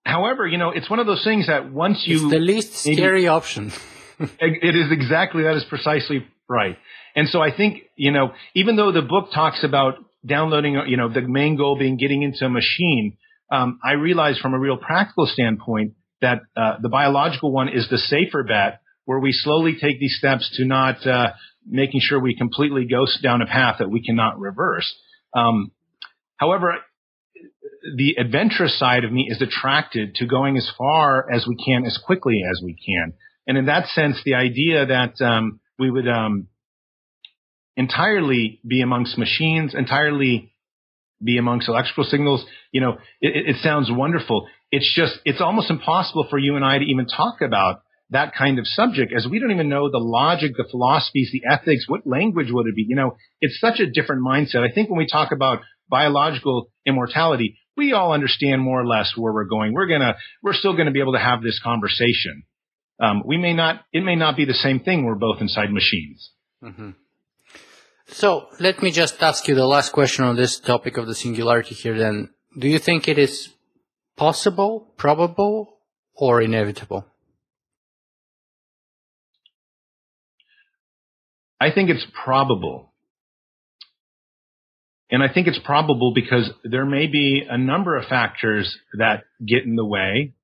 however, you know, it's one of those things that once you. It's the least scary option. it is exactly, that is precisely right. And so I think, you know, even though the book talks about downloading, you know, the main goal being getting into a machine, um, I realize from a real practical standpoint that uh, the biological one is the safer bet, where we slowly take these steps to not uh, making sure we completely go down a path that we cannot reverse. Um, however, the adventurous side of me is attracted to going as far as we can, as quickly as we can. And in that sense, the idea that um, we would um, entirely be amongst machines, entirely be amongst electrical signals, you know, it, it sounds wonderful. It's just, it's almost impossible for you and I to even talk about that kind of subject as we don't even know the logic, the philosophies, the ethics, what language would it be? You know, it's such a different mindset. I think when we talk about biological immortality, we all understand more or less where we're going. We're gonna, we're still gonna be able to have this conversation. Um, we may not, it may not be the same thing. We're both inside machines. Mm-hmm. So let me just ask you the last question on this topic of the singularity here then. Do you think it is possible, probable, or inevitable? I think it's probable. And I think it's probable because there may be a number of factors that get in the way.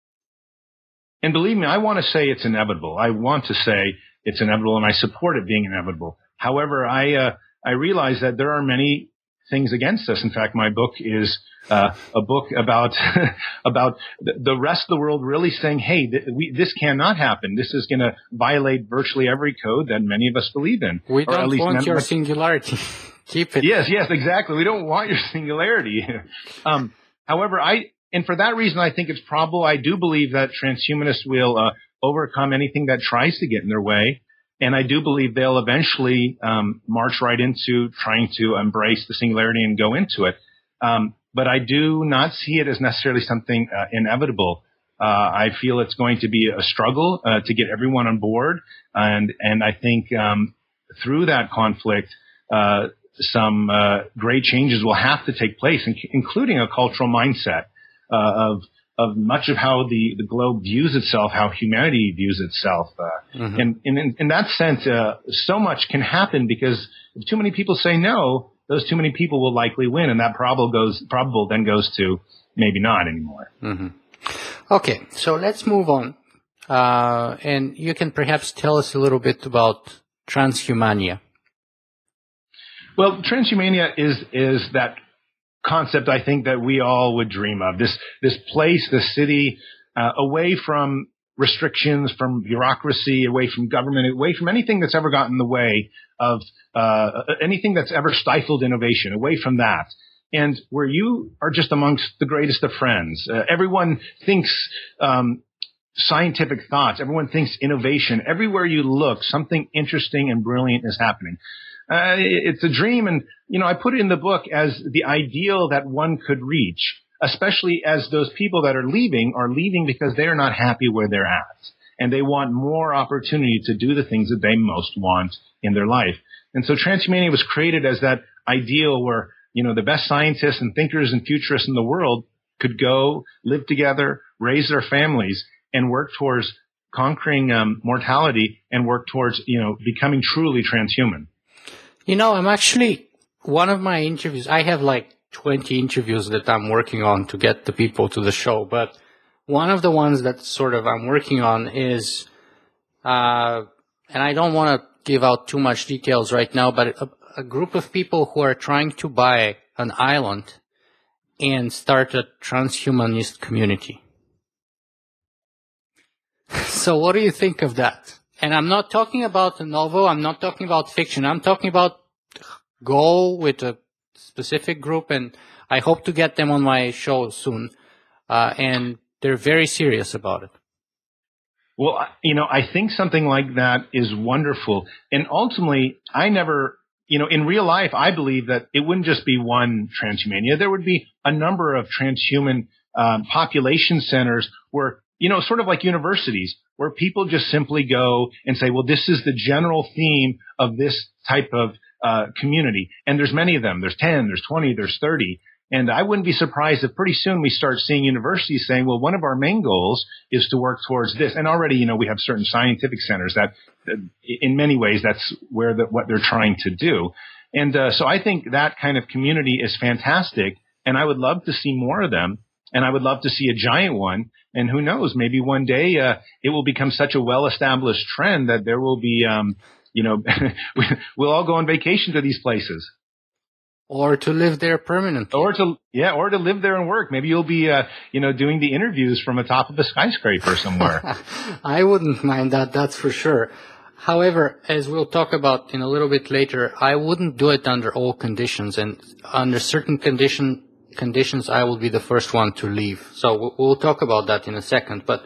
And believe me, I want to say it's inevitable. I want to say it's inevitable and I support it being inevitable. However, I, uh, I realize that there are many things against us. In fact, my book is uh, a book about about the rest of the world really saying, "Hey, th- we, this cannot happen. This is going to violate virtually every code that many of us believe in." We don't want your singularity. Keep it. Yes, yes, exactly. We don't want your singularity. um, however, I and for that reason, I think it's probable. I do believe that transhumanists will uh, overcome anything that tries to get in their way. And I do believe they'll eventually um, march right into trying to embrace the singularity and go into it. Um, but I do not see it as necessarily something uh, inevitable. Uh, I feel it's going to be a struggle uh, to get everyone on board, and and I think um, through that conflict, uh, some uh, great changes will have to take place, including a cultural mindset uh, of of much of how the, the globe views itself, how humanity views itself. Uh, mm-hmm. And, and in, in, that sense, uh, so much can happen because if too many people say no, those too many people will likely win, and that probable goes probable then goes to maybe not anymore. Mm-hmm. Okay, so let's move on, uh, and you can perhaps tell us a little bit about transhumania. Well, transhumania is is that concept I think that we all would dream of. This this place, this city, uh, away from restrictions, from bureaucracy, away from government, away from anything that's ever gotten in the way of uh, anything that's ever stifled innovation, away from that. And where you are just amongst the greatest of friends. Uh, everyone thinks um, scientific thoughts. Everyone thinks innovation. Everywhere you look, something interesting and brilliant is happening. Uh, it's a dream. And, you know, I put it in the book as the ideal that one could reach, especially as those people that are leaving are leaving because they are not happy where they're at. And they want more opportunity to do the things that they most want in their life. And so transhumania was created as that ideal where, you know, the best scientists and thinkers and futurists in the world could go live together, raise their families, and work towards conquering um, mortality and work towards, you know, becoming truly transhuman. You know, I'm actually one of my interviews. I have like 20 interviews that I'm working on to get the people to the show, but one of the ones that sort of I'm working on is, uh, and I don't want to give out too much details right now, but a, a group of people who are trying to buy an island and start a transhumanist community. so what do you think of that? And I'm not talking about a novel. I'm not talking about fiction. I'm talking about goal with a specific group, and I hope to get them on my show soon. Uh, and they're very serious about it. Well, you know, I think something like that is wonderful. And ultimately, I never, you know, in real life, I believe that it wouldn't just be one transhumania. There would be a number of transhuman um, population centers where, you know, sort of like universities where people just simply go and say, well, this is the general theme of this type of uh, community. And there's many of them. There's 10, there's 20, there's 30. And I wouldn't be surprised if pretty soon we start seeing universities saying, well, one of our main goals is to work towards this. And already, you know, we have certain scientific centers that, in many ways, that's where the, what they're trying to do. And uh, so I think that kind of community is fantastic. And I would love to see more of them. And I would love to see a giant one. And who knows, maybe one day uh, it will become such a well-established trend that there will be, um, you know, we'll all go on vacation to these places. Or to live there permanently. Or to, yeah, or to live there and work. Maybe you'll be, uh, you know, doing the interviews from atop of a skyscraper somewhere. I wouldn't mind that, that's for sure. However, as we'll talk about in a little bit later, I wouldn't do it under all conditions and under certain condition, conditions, I will be the first one to leave. So we'll talk about that in a second. But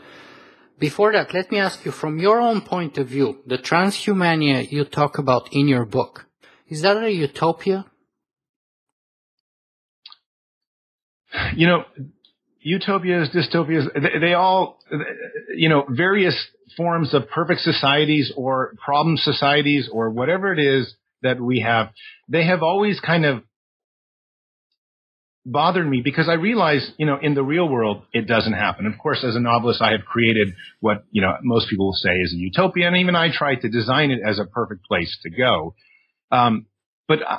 before that, let me ask you from your own point of view, the transhumania you talk about in your book, is that a utopia? you know, utopias, dystopias, they, they, all, you know, various forms of perfect societies or problem societies or whatever it is that we have, they have always kind of bothered me because I realize, you know, in the real world, it doesn't happen. Of course, as a novelist, I have created what, you know, most people will say is a utopia. And even I try to design it as a perfect place to go. Um, but uh,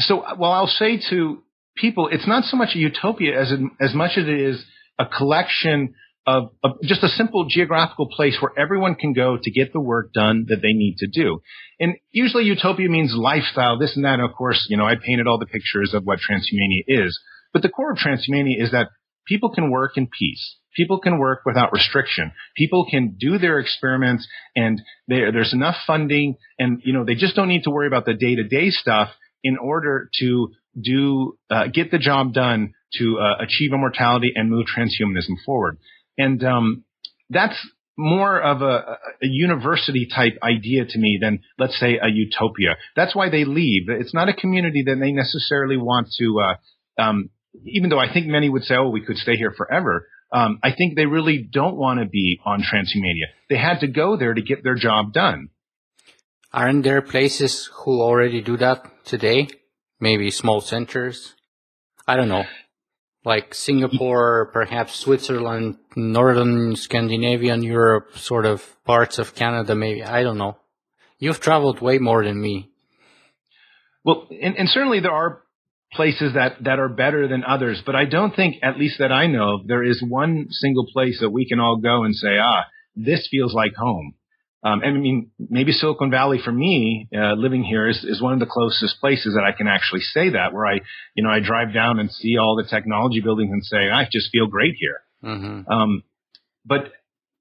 so, well, I'll say to people, it's not so much a utopia as as much as it is a collection of, of, just a simple geographical place where everyone can go to get the work done that they need to do. And usually utopia means lifestyle, this and that. And of course, you know, I painted all the pictures of what transhumania is. But the core of transhumania is that people can work in peace. People can work without restriction. People can do their experiments and there's enough funding and, you know, they just don't need to worry about the day to day stuff in order to do uh, get the job done to uh, achieve immortality and move transhumanism forward. And um, that's more of a, a, university type idea to me than let's say a utopia. That's why they leave. It's not a community that they necessarily want to. Uh, um, even though I think many would say, "Oh, we could stay here forever." Um, I think they really don't want to be on transhumania. They had to go there to get their job done. Aren't there places who already do that today? maybe small centers. I don't know, like Singapore, perhaps Switzerland, northern Scandinavian Europe, sort of parts of Canada, maybe. I don't know. You've traveled way more than me. Well, and, and certainly there are places that, that are better than others, but I don't think, at least that I know, there is one single place that we can all go and say, ah, this feels like home. Um, and I mean, maybe Silicon Valley for me, uh, living here is, is one of the closest places that I can actually say that, where I, you know, I drive down and see all the technology buildings and say, I just feel great here. Mm-hmm. Um, but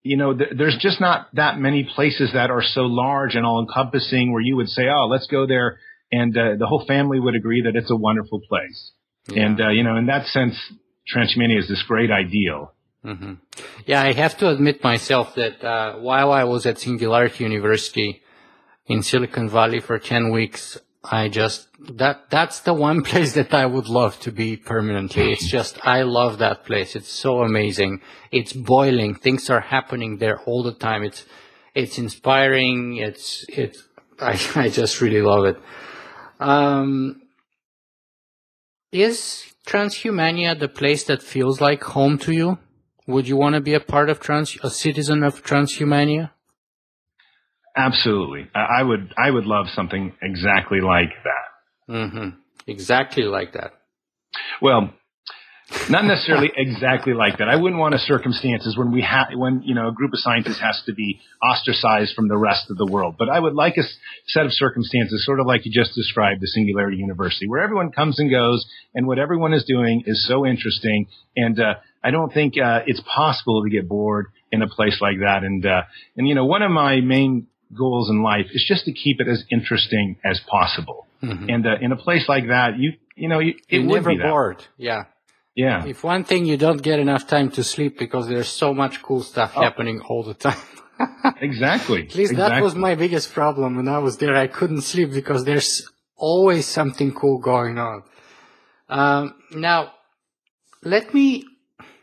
you know, th- there's just not that many places that are so large and all encompassing where you would say, oh, let's go there, and uh, the whole family would agree that it's a wonderful place. Yeah. And uh, you know, in that sense, Transhumania is this great ideal. Mm-hmm. Yeah, I have to admit myself that uh, while I was at Singularity University in Silicon Valley for 10 weeks, I just, that, that's the one place that I would love to be permanently. It's just, I love that place. It's so amazing. It's boiling. Things are happening there all the time. It's, it's inspiring. It's, it's, I, I just really love it. Um, is Transhumania the place that feels like home to you? Would you want to be a part of trans, a citizen of transhumania? Absolutely. I would, I would love something exactly like that. Mm-hmm. Exactly like that. Well, not necessarily exactly like that. I wouldn't want a circumstances when we have, when, you know, a group of scientists has to be ostracized from the rest of the world. But I would like a set of circumstances, sort of like you just described, the Singularity University, where everyone comes and goes and what everyone is doing is so interesting. And, uh, I don't think uh, it's possible to get bored in a place like that. And uh, and you know, one of my main goals in life is just to keep it as interesting as possible. Mm-hmm. And uh, in a place like that, you you know, you, it You're never bored. Yeah. Yeah. If one thing you don't get enough time to sleep because there's so much cool stuff oh. happening all the time. exactly. At least exactly. that was my biggest problem when I was there. I couldn't sleep because there's always something cool going on. Um, now, let me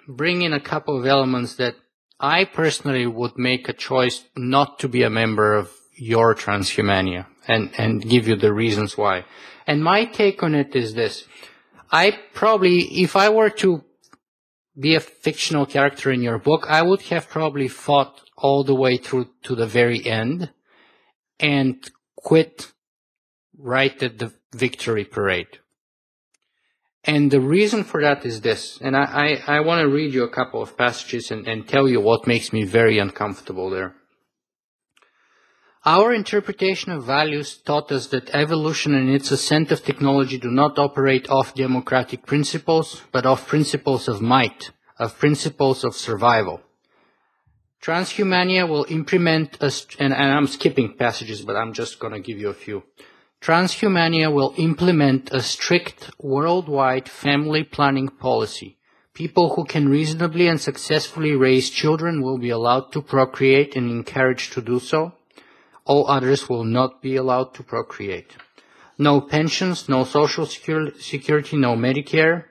bring in a couple of elements that I personally would make a choice not to be a member of your transhumania and, and give you the reasons why. And my take on it is this. I probably, if I were to be a fictional character in your book, I would have probably fought all the way through to the very end and quit right at the victory parade. And the reason for that is this, and I, I, I want to read you a couple of passages and, and tell you what makes me very uncomfortable there. Our interpretation of values taught us that evolution and its ascent of technology do not operate off democratic principles, but off principles of might, of principles of survival. Transhumania will implement a, and, and I'm skipping passages, but I'm just going to give you a few. Transhumania will implement a strict worldwide family planning policy. People who can reasonably and successfully raise children will be allowed to procreate and encouraged to do so. All others will not be allowed to procreate. No pensions, no social security, no Medicare,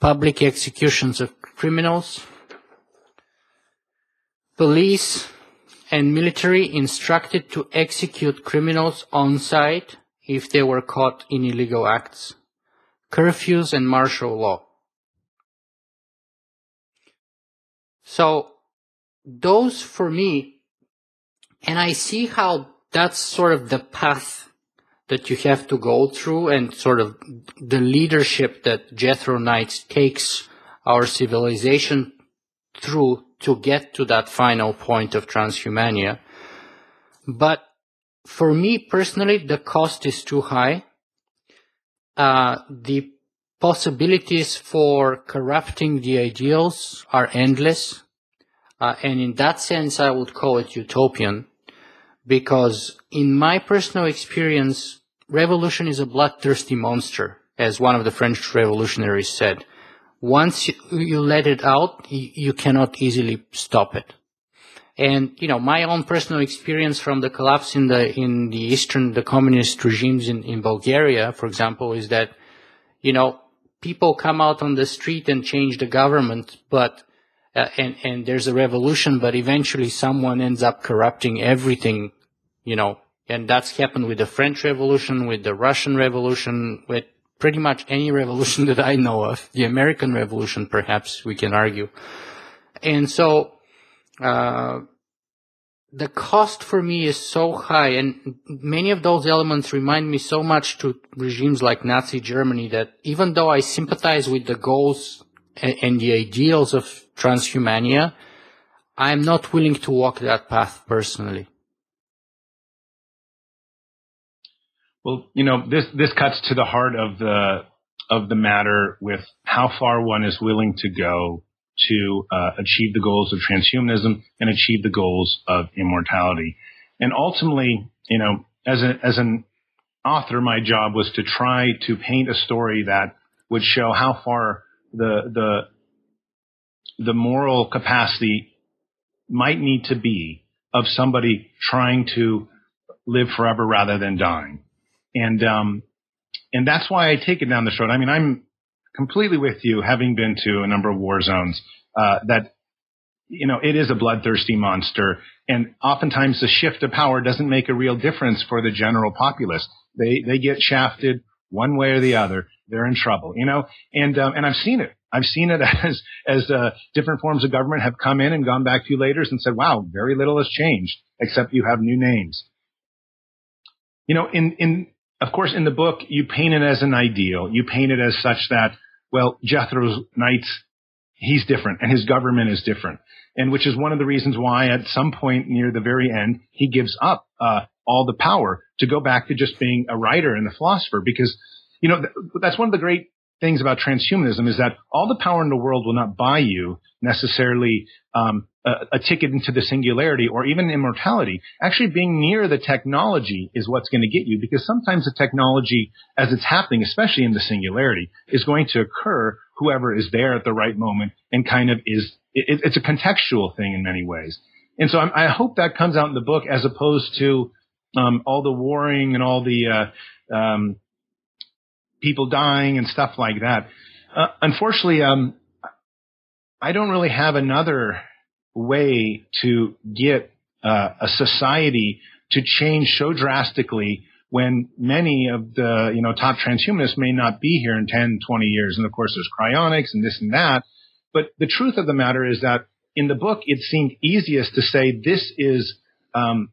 public executions of criminals, police and military instructed to execute criminals on sight if they were caught in illegal acts, curfews and martial law. So those for me, and I see how that's sort of the path that you have to go through and sort of the leadership that Jethro Knights takes our civilization through to get to that final point of transhumania. But for me personally, the cost is too high. Uh, the possibilities for corrupting the ideals are endless. Uh, and in that sense, I would call it utopian because in my personal experience, revolution is a bloodthirsty monster, as one of the French revolutionaries said. Once you, let it out, you, you cannot easily stop it. And, you know, my own personal experience from the collapse in the, in the Eastern, the communist regimes in, in Bulgaria, for example, is that, you know, people come out on the street and change the government, but, uh, and, and there's a revolution, but eventually someone ends up corrupting everything, you know, and that's happened with the French Revolution, with the Russian Revolution, with pretty much any revolution that I know of. The American Revolution, perhaps we can argue. And so, uh, the cost for me is so high and many of those elements remind me so much to regimes like Nazi Germany that even though I sympathize with the goals and, the ideals of transhumania, I'm not willing to walk that path personally. Well, you know, this, this cuts to the heart of the, of the matter with how far one is willing to go to uh, achieve the goals of transhumanism and achieve the goals of immortality. And ultimately, you know, as a, as an author, my job was to try to paint a story that would show how far the the the moral capacity might need to be of somebody trying to live forever rather than dying. And um, and that's why I take it down the road. I mean, I'm completely with you, having been to a number of war zones, uh, that you know it is a bloodthirsty monster, and oftentimes the shift of power doesn't make a real difference for the general populace. They they get shafted one way or the other. They're in trouble, you know. And um, and I've seen it. I've seen it as as uh, different forms of government have come in and gone back to you later and said, "Wow, very little has changed, except you have new names." You know, in in of course, in the book, you paint it as an ideal. You paint it as such that well, Jethro's Knights, he's different and his government is different. And which is one of the reasons why at some point near the very end, he gives up, uh, all the power to go back to just being a writer and a philosopher because, you know, that's one of the great things about transhumanism is that all the power in the world will not buy you necessarily, um, a, a ticket into the singularity or even immortality. Actually being near the technology is what's going to get you because sometimes the technology as it's happening, especially in the singularity, is going to occur whoever is there at the right moment and kind of is, it, it's a contextual thing in many ways. And so I'm, i hope that comes out in the book as opposed to um, all the warring and all the uh, um, people dying and stuff like that. Uh, unfortunately, um, I don't really have another way to get uh, a society to change so drastically when many of the you know top transhumanists may not be here in 10, 20 years. And of course, there's cryonics and this and that. But the truth of the matter is that in the book, it seemed easiest to say this is um,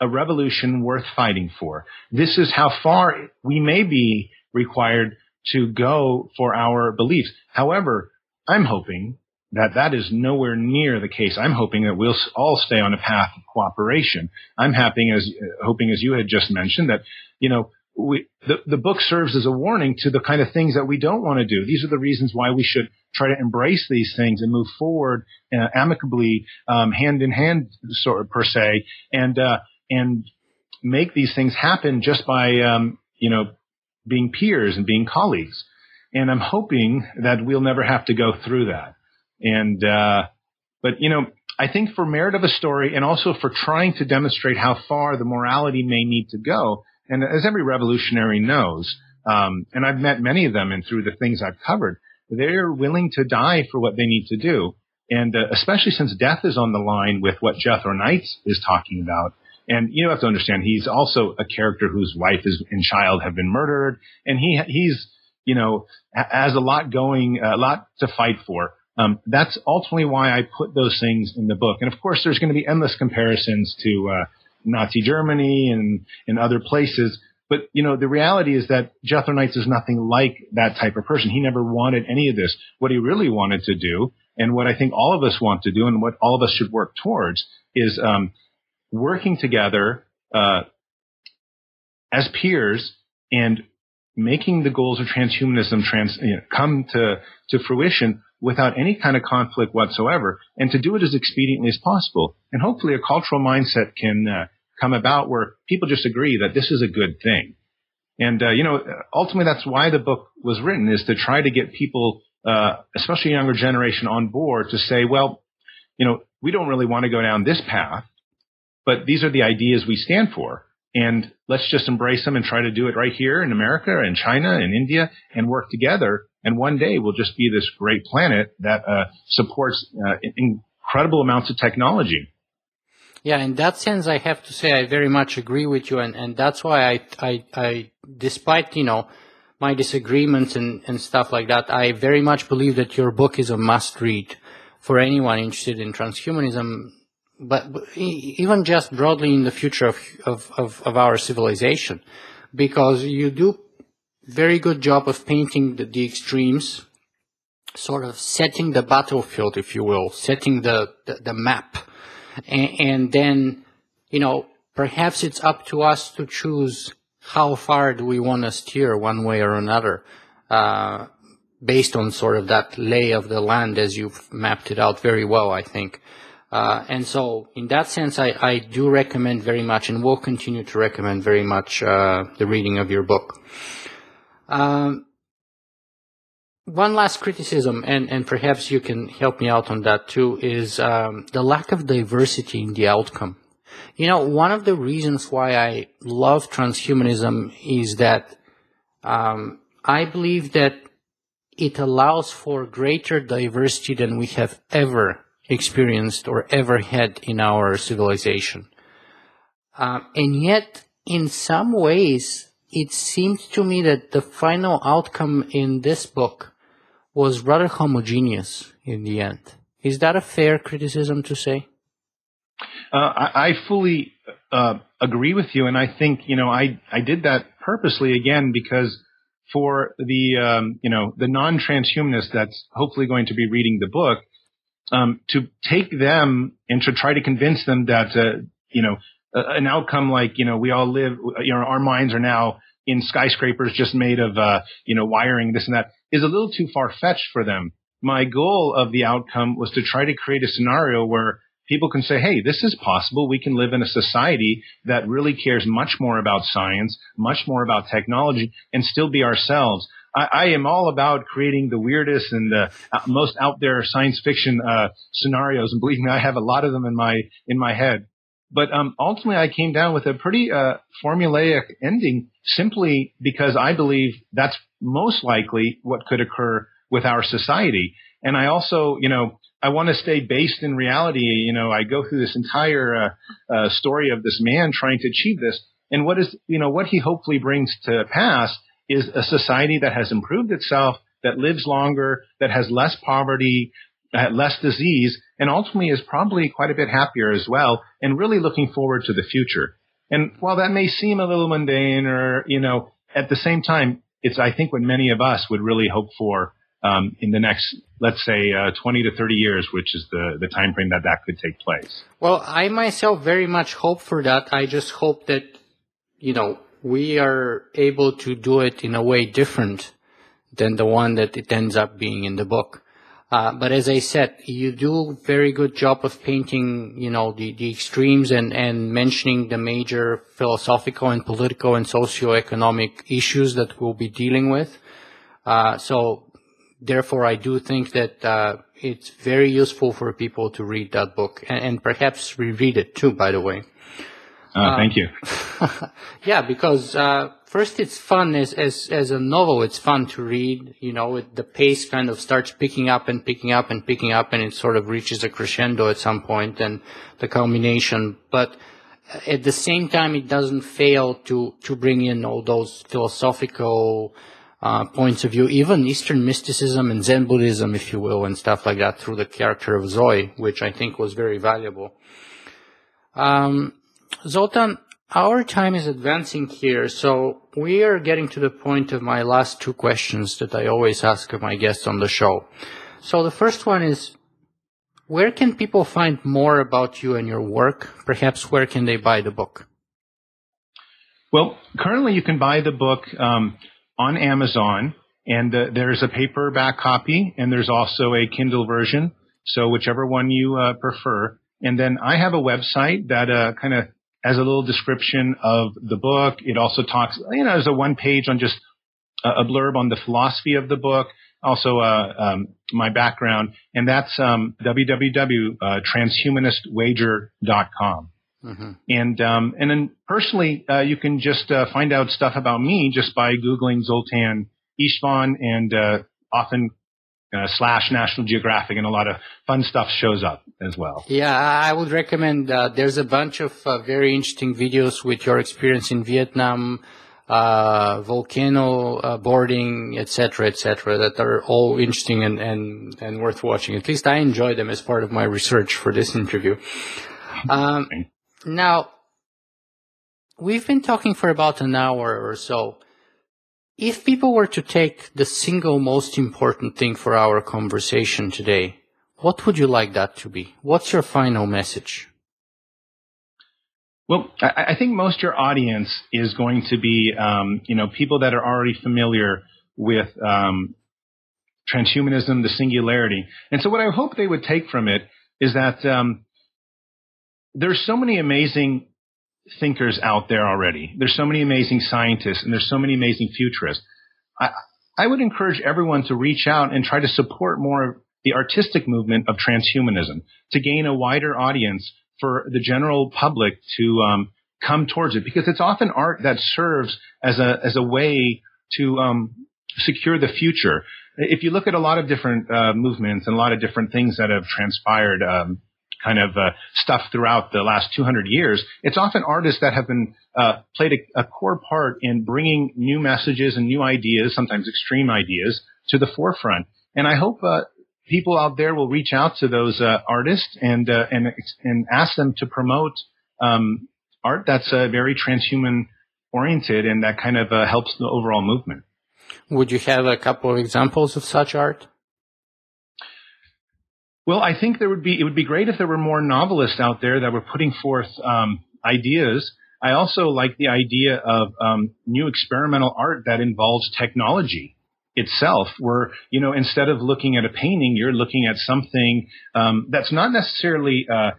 a revolution worth fighting for. This is how far we may be required to go for our beliefs. However, I'm hoping that that is nowhere near the case. I'm hoping that we'll all stay on a path of cooperation. I'm happy as uh, hoping as you had just mentioned that you know we, the, the book serves as a warning to the kind of things that we don't want to do. These are the reasons why we should try to embrace these things and move forward uh, amicably, um, hand in hand, sort of per se, and uh, and make these things happen just by um, you know being peers and being colleagues. And I'm hoping that we'll never have to go through that. And uh, but you know, I think for merit of a story and also for trying to demonstrate how far the morality may need to go, and as every revolutionary knows, um, and I've met many of them and through the things I've covered, they're willing to die for what they need to do. And uh, especially since death is on the line with what Jethro Knight is talking about. And you have to understand, he's also a character whose wife is, and child have been murdered. And he, he's, you know, has a lot going, a lot to fight for. Um, that's ultimately why I put those things in the book. And of course, there's going to be endless comparisons to, uh, Nazi Germany and, and other places. But, you know, the reality is that Jethro Knights is nothing like that type of person. He never wanted any of this. What he really wanted to do, and what I think all of us want to do, and what all of us should work towards, is um, working together uh, as peers and making the goals of transhumanism trans, you know, come to, to fruition without any kind of conflict whatsoever, and to do it as expediently as possible. And hopefully, a cultural mindset can uh, come about where people just agree that this is a good thing. And, uh, you know, ultimately that's why the book was written is to try to get people, uh, especially younger generation on board to say, well, you know, we don't really want to go down this path, but these are the ideas we stand for. And let's just embrace them and try to do it right here in America and China and India and work together. And one day we'll just be this great planet that uh, supports uh, incredible amounts of technology. Yeah, in that sense, I have to say I very much agree with you, and, and that's why I, I, I, despite you know my disagreements and, and stuff like that, I very much believe that your book is a must read for anyone interested in transhumanism, but, even just broadly in the future of, of, of, of, our civilization, because you do very good job of painting the, the extremes, sort of setting the battlefield, if you will, setting the, the, the map and, and then, you know, perhaps it's up to us to choose how far do we want to steer one way or another, uh, based on sort of that lay of the land as you've mapped it out very well, I think. Uh, and so, in that sense, I, I, do recommend very much, and will continue to recommend very much uh, the reading of your book. Um, one last criticism, and, and perhaps you can help me out on that too, is um, the lack of diversity in the outcome. You know, one of the reasons why I love transhumanism is that um, I believe that it allows for greater diversity than we have ever experienced or ever had in our civilization. Uh, and yet, in some ways, it seems to me that the final outcome in this book was rather homogeneous in the end. Is that a fair criticism to say? Uh, I, I, fully uh, agree with you, and I think you know I I did that purposely again because for the um, you know the non-transhumanist that's hopefully going to be reading the book um, to take them and to try to convince them that uh, you know an outcome like you know we all live you know our minds are now in skyscrapers just made of uh, you know wiring this and that is a little too far fetched for them. My goal of the outcome was to try to create a scenario where people can say, hey, this is possible. We can live in a society that really cares much more about science, much more about technology, and still be ourselves. I, I am all about creating the weirdest and the uh, most out there science fiction uh, scenarios, and believe me, I have a lot of them in my in my head. But um, ultimately, I came down with a pretty uh, formulaic ending, simply because I believe that's most likely what could occur with our society. And I also, you know, I want to stay based in reality. You know, I go through this entire uh, uh, story of this man trying to achieve this, and what is, you know, what he hopefully brings to pass is a society that has improved itself, that lives longer, that has less poverty, uh, less disease, and ultimately is probably quite a bit happier as well, and really looking forward to the future. And while that may seem a little mundane, or you know, at the same time, it's I think what many of us would really hope for um, in the next, let's say, uh, 20 to 30 years, which is the, the time frame that that could take place. Well, I myself very much hope for that. I just hope that, you know, we are able to do it in a way different than the one that it ends up being in the book. Uh, but as I said, you do a very good job of painting, you know, the, the extremes and, and mentioning the major philosophical and political and socio-economic issues that we'll be dealing with. Uh, so therefore, I do think that uh, it's very useful for people to read that book and, and perhaps reread it too. By the way. Uh, thank you. yeah, because uh, first it's fun as, as as a novel. It's fun to read. You know, it, the pace kind of starts picking up and picking up and picking up, and it sort of reaches a crescendo at some point, and the culmination. But at the same time, it doesn't fail to to bring in all those philosophical uh, points of view, even Eastern mysticism and Zen Buddhism, if you will, and stuff like that through the character of Zoe, which I think was very valuable. Um, Zoltan, our time is advancing here, so we are getting to the point of my last two questions that I always ask of my guests on the show. So the first one is, where can people find more about you and your work? Perhaps where can they buy the book? Well, currently you can buy the book um, on Amazon, and uh, there's a paperback copy, and there's also a Kindle version. So whichever one you uh, prefer. And then I have a website that uh, kind of has a little description of the book. It also talks, you know, there's a one page on just a blurb on the philosophy of the book, also uh, um, my background, and that's um, www.transhumanistwager.com. Mm-hmm. And um, and then personally, uh, you can just uh, find out stuff about me just by googling Zoltan Istvan, and uh, often uh, slash National Geographic, and a lot of fun stuff shows up as well. Yeah, I would recommend. Uh, there's a bunch of uh, very interesting videos with your experience in Vietnam, uh, volcano uh, boarding, etc., etc., that are all interesting and, and and worth watching. At least I enjoy them as part of my research for this interview. Um, now, we've been talking for about an hour or so. If people were to take the single most important thing for our conversation today, what would you like that to be? What's your final message? Well, I, think most your audience is going to be, um, you know, people that are already familiar with um, transhumanism, the singularity. And so, what I hope they would take from it is that um, there's so many amazing thinkers out there already. There's so many amazing scientists and there's so many amazing futurists. I, I would encourage everyone to reach out and try to support more the artistic movement of transhumanism to gain a wider audience for the general public to um, come towards it because it's often art that serves as a as a way to um, secure the future. If you look at a lot of different uh, movements and a lot of different things that have transpired um, kind of uh, stuff throughout the last 200 years, it's often artists that have been uh, played a, a, core part in bringing new messages and new ideas, sometimes extreme ideas, to the forefront. And I hope uh, people out there will reach out to those uh, artists and uh, and and ask them to promote um, art that's uh, very transhuman oriented and that kind of helps the overall movement. Would you have a couple of examples of such art? Well, I think there would be, it would be great if there were more novelists out there that were putting forth um, ideas. I also like the idea of um, new experimental art that involves technology itself, where, you know, instead of looking at a painting, you're looking at something um, that's not necessarily uh,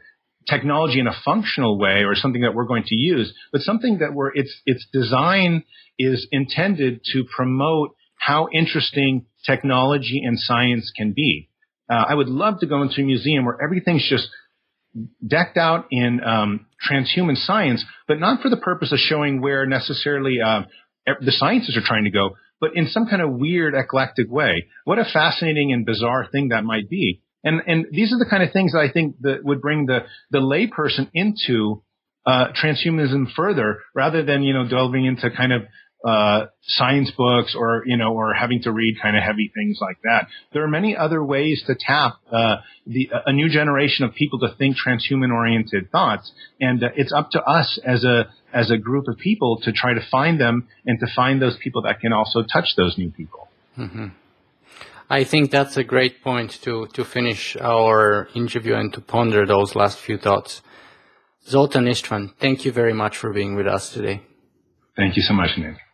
technology in a functional way or something that we're going to use, but something that we're, its, its design is intended to promote how interesting technology and science can be. Uh, I would love to go into a museum where everything's just decked out in um, transhuman science, but not for the purpose of showing where necessarily uh, the sciences are trying to go, but in some kind of weird, eclectic way. What a fascinating and bizarre thing that might be. And and these are the kind of things that I think that would bring the the layperson into uh, transhumanism further, rather than you know delving into kind of uh, science books or you know or having to read kind of heavy things like that. There are many other ways to tap uh, the a new generation of people to think transhuman oriented thoughts, and uh, it's up to us as a as a group of people to try to find them and to find those people that can also touch those new people. Mm-hmm. I think that's a great point to to finish our interview and to ponder those last few thoughts. Zoltan Istvan, thank you very much for being with us today. Thank you so much, Nick.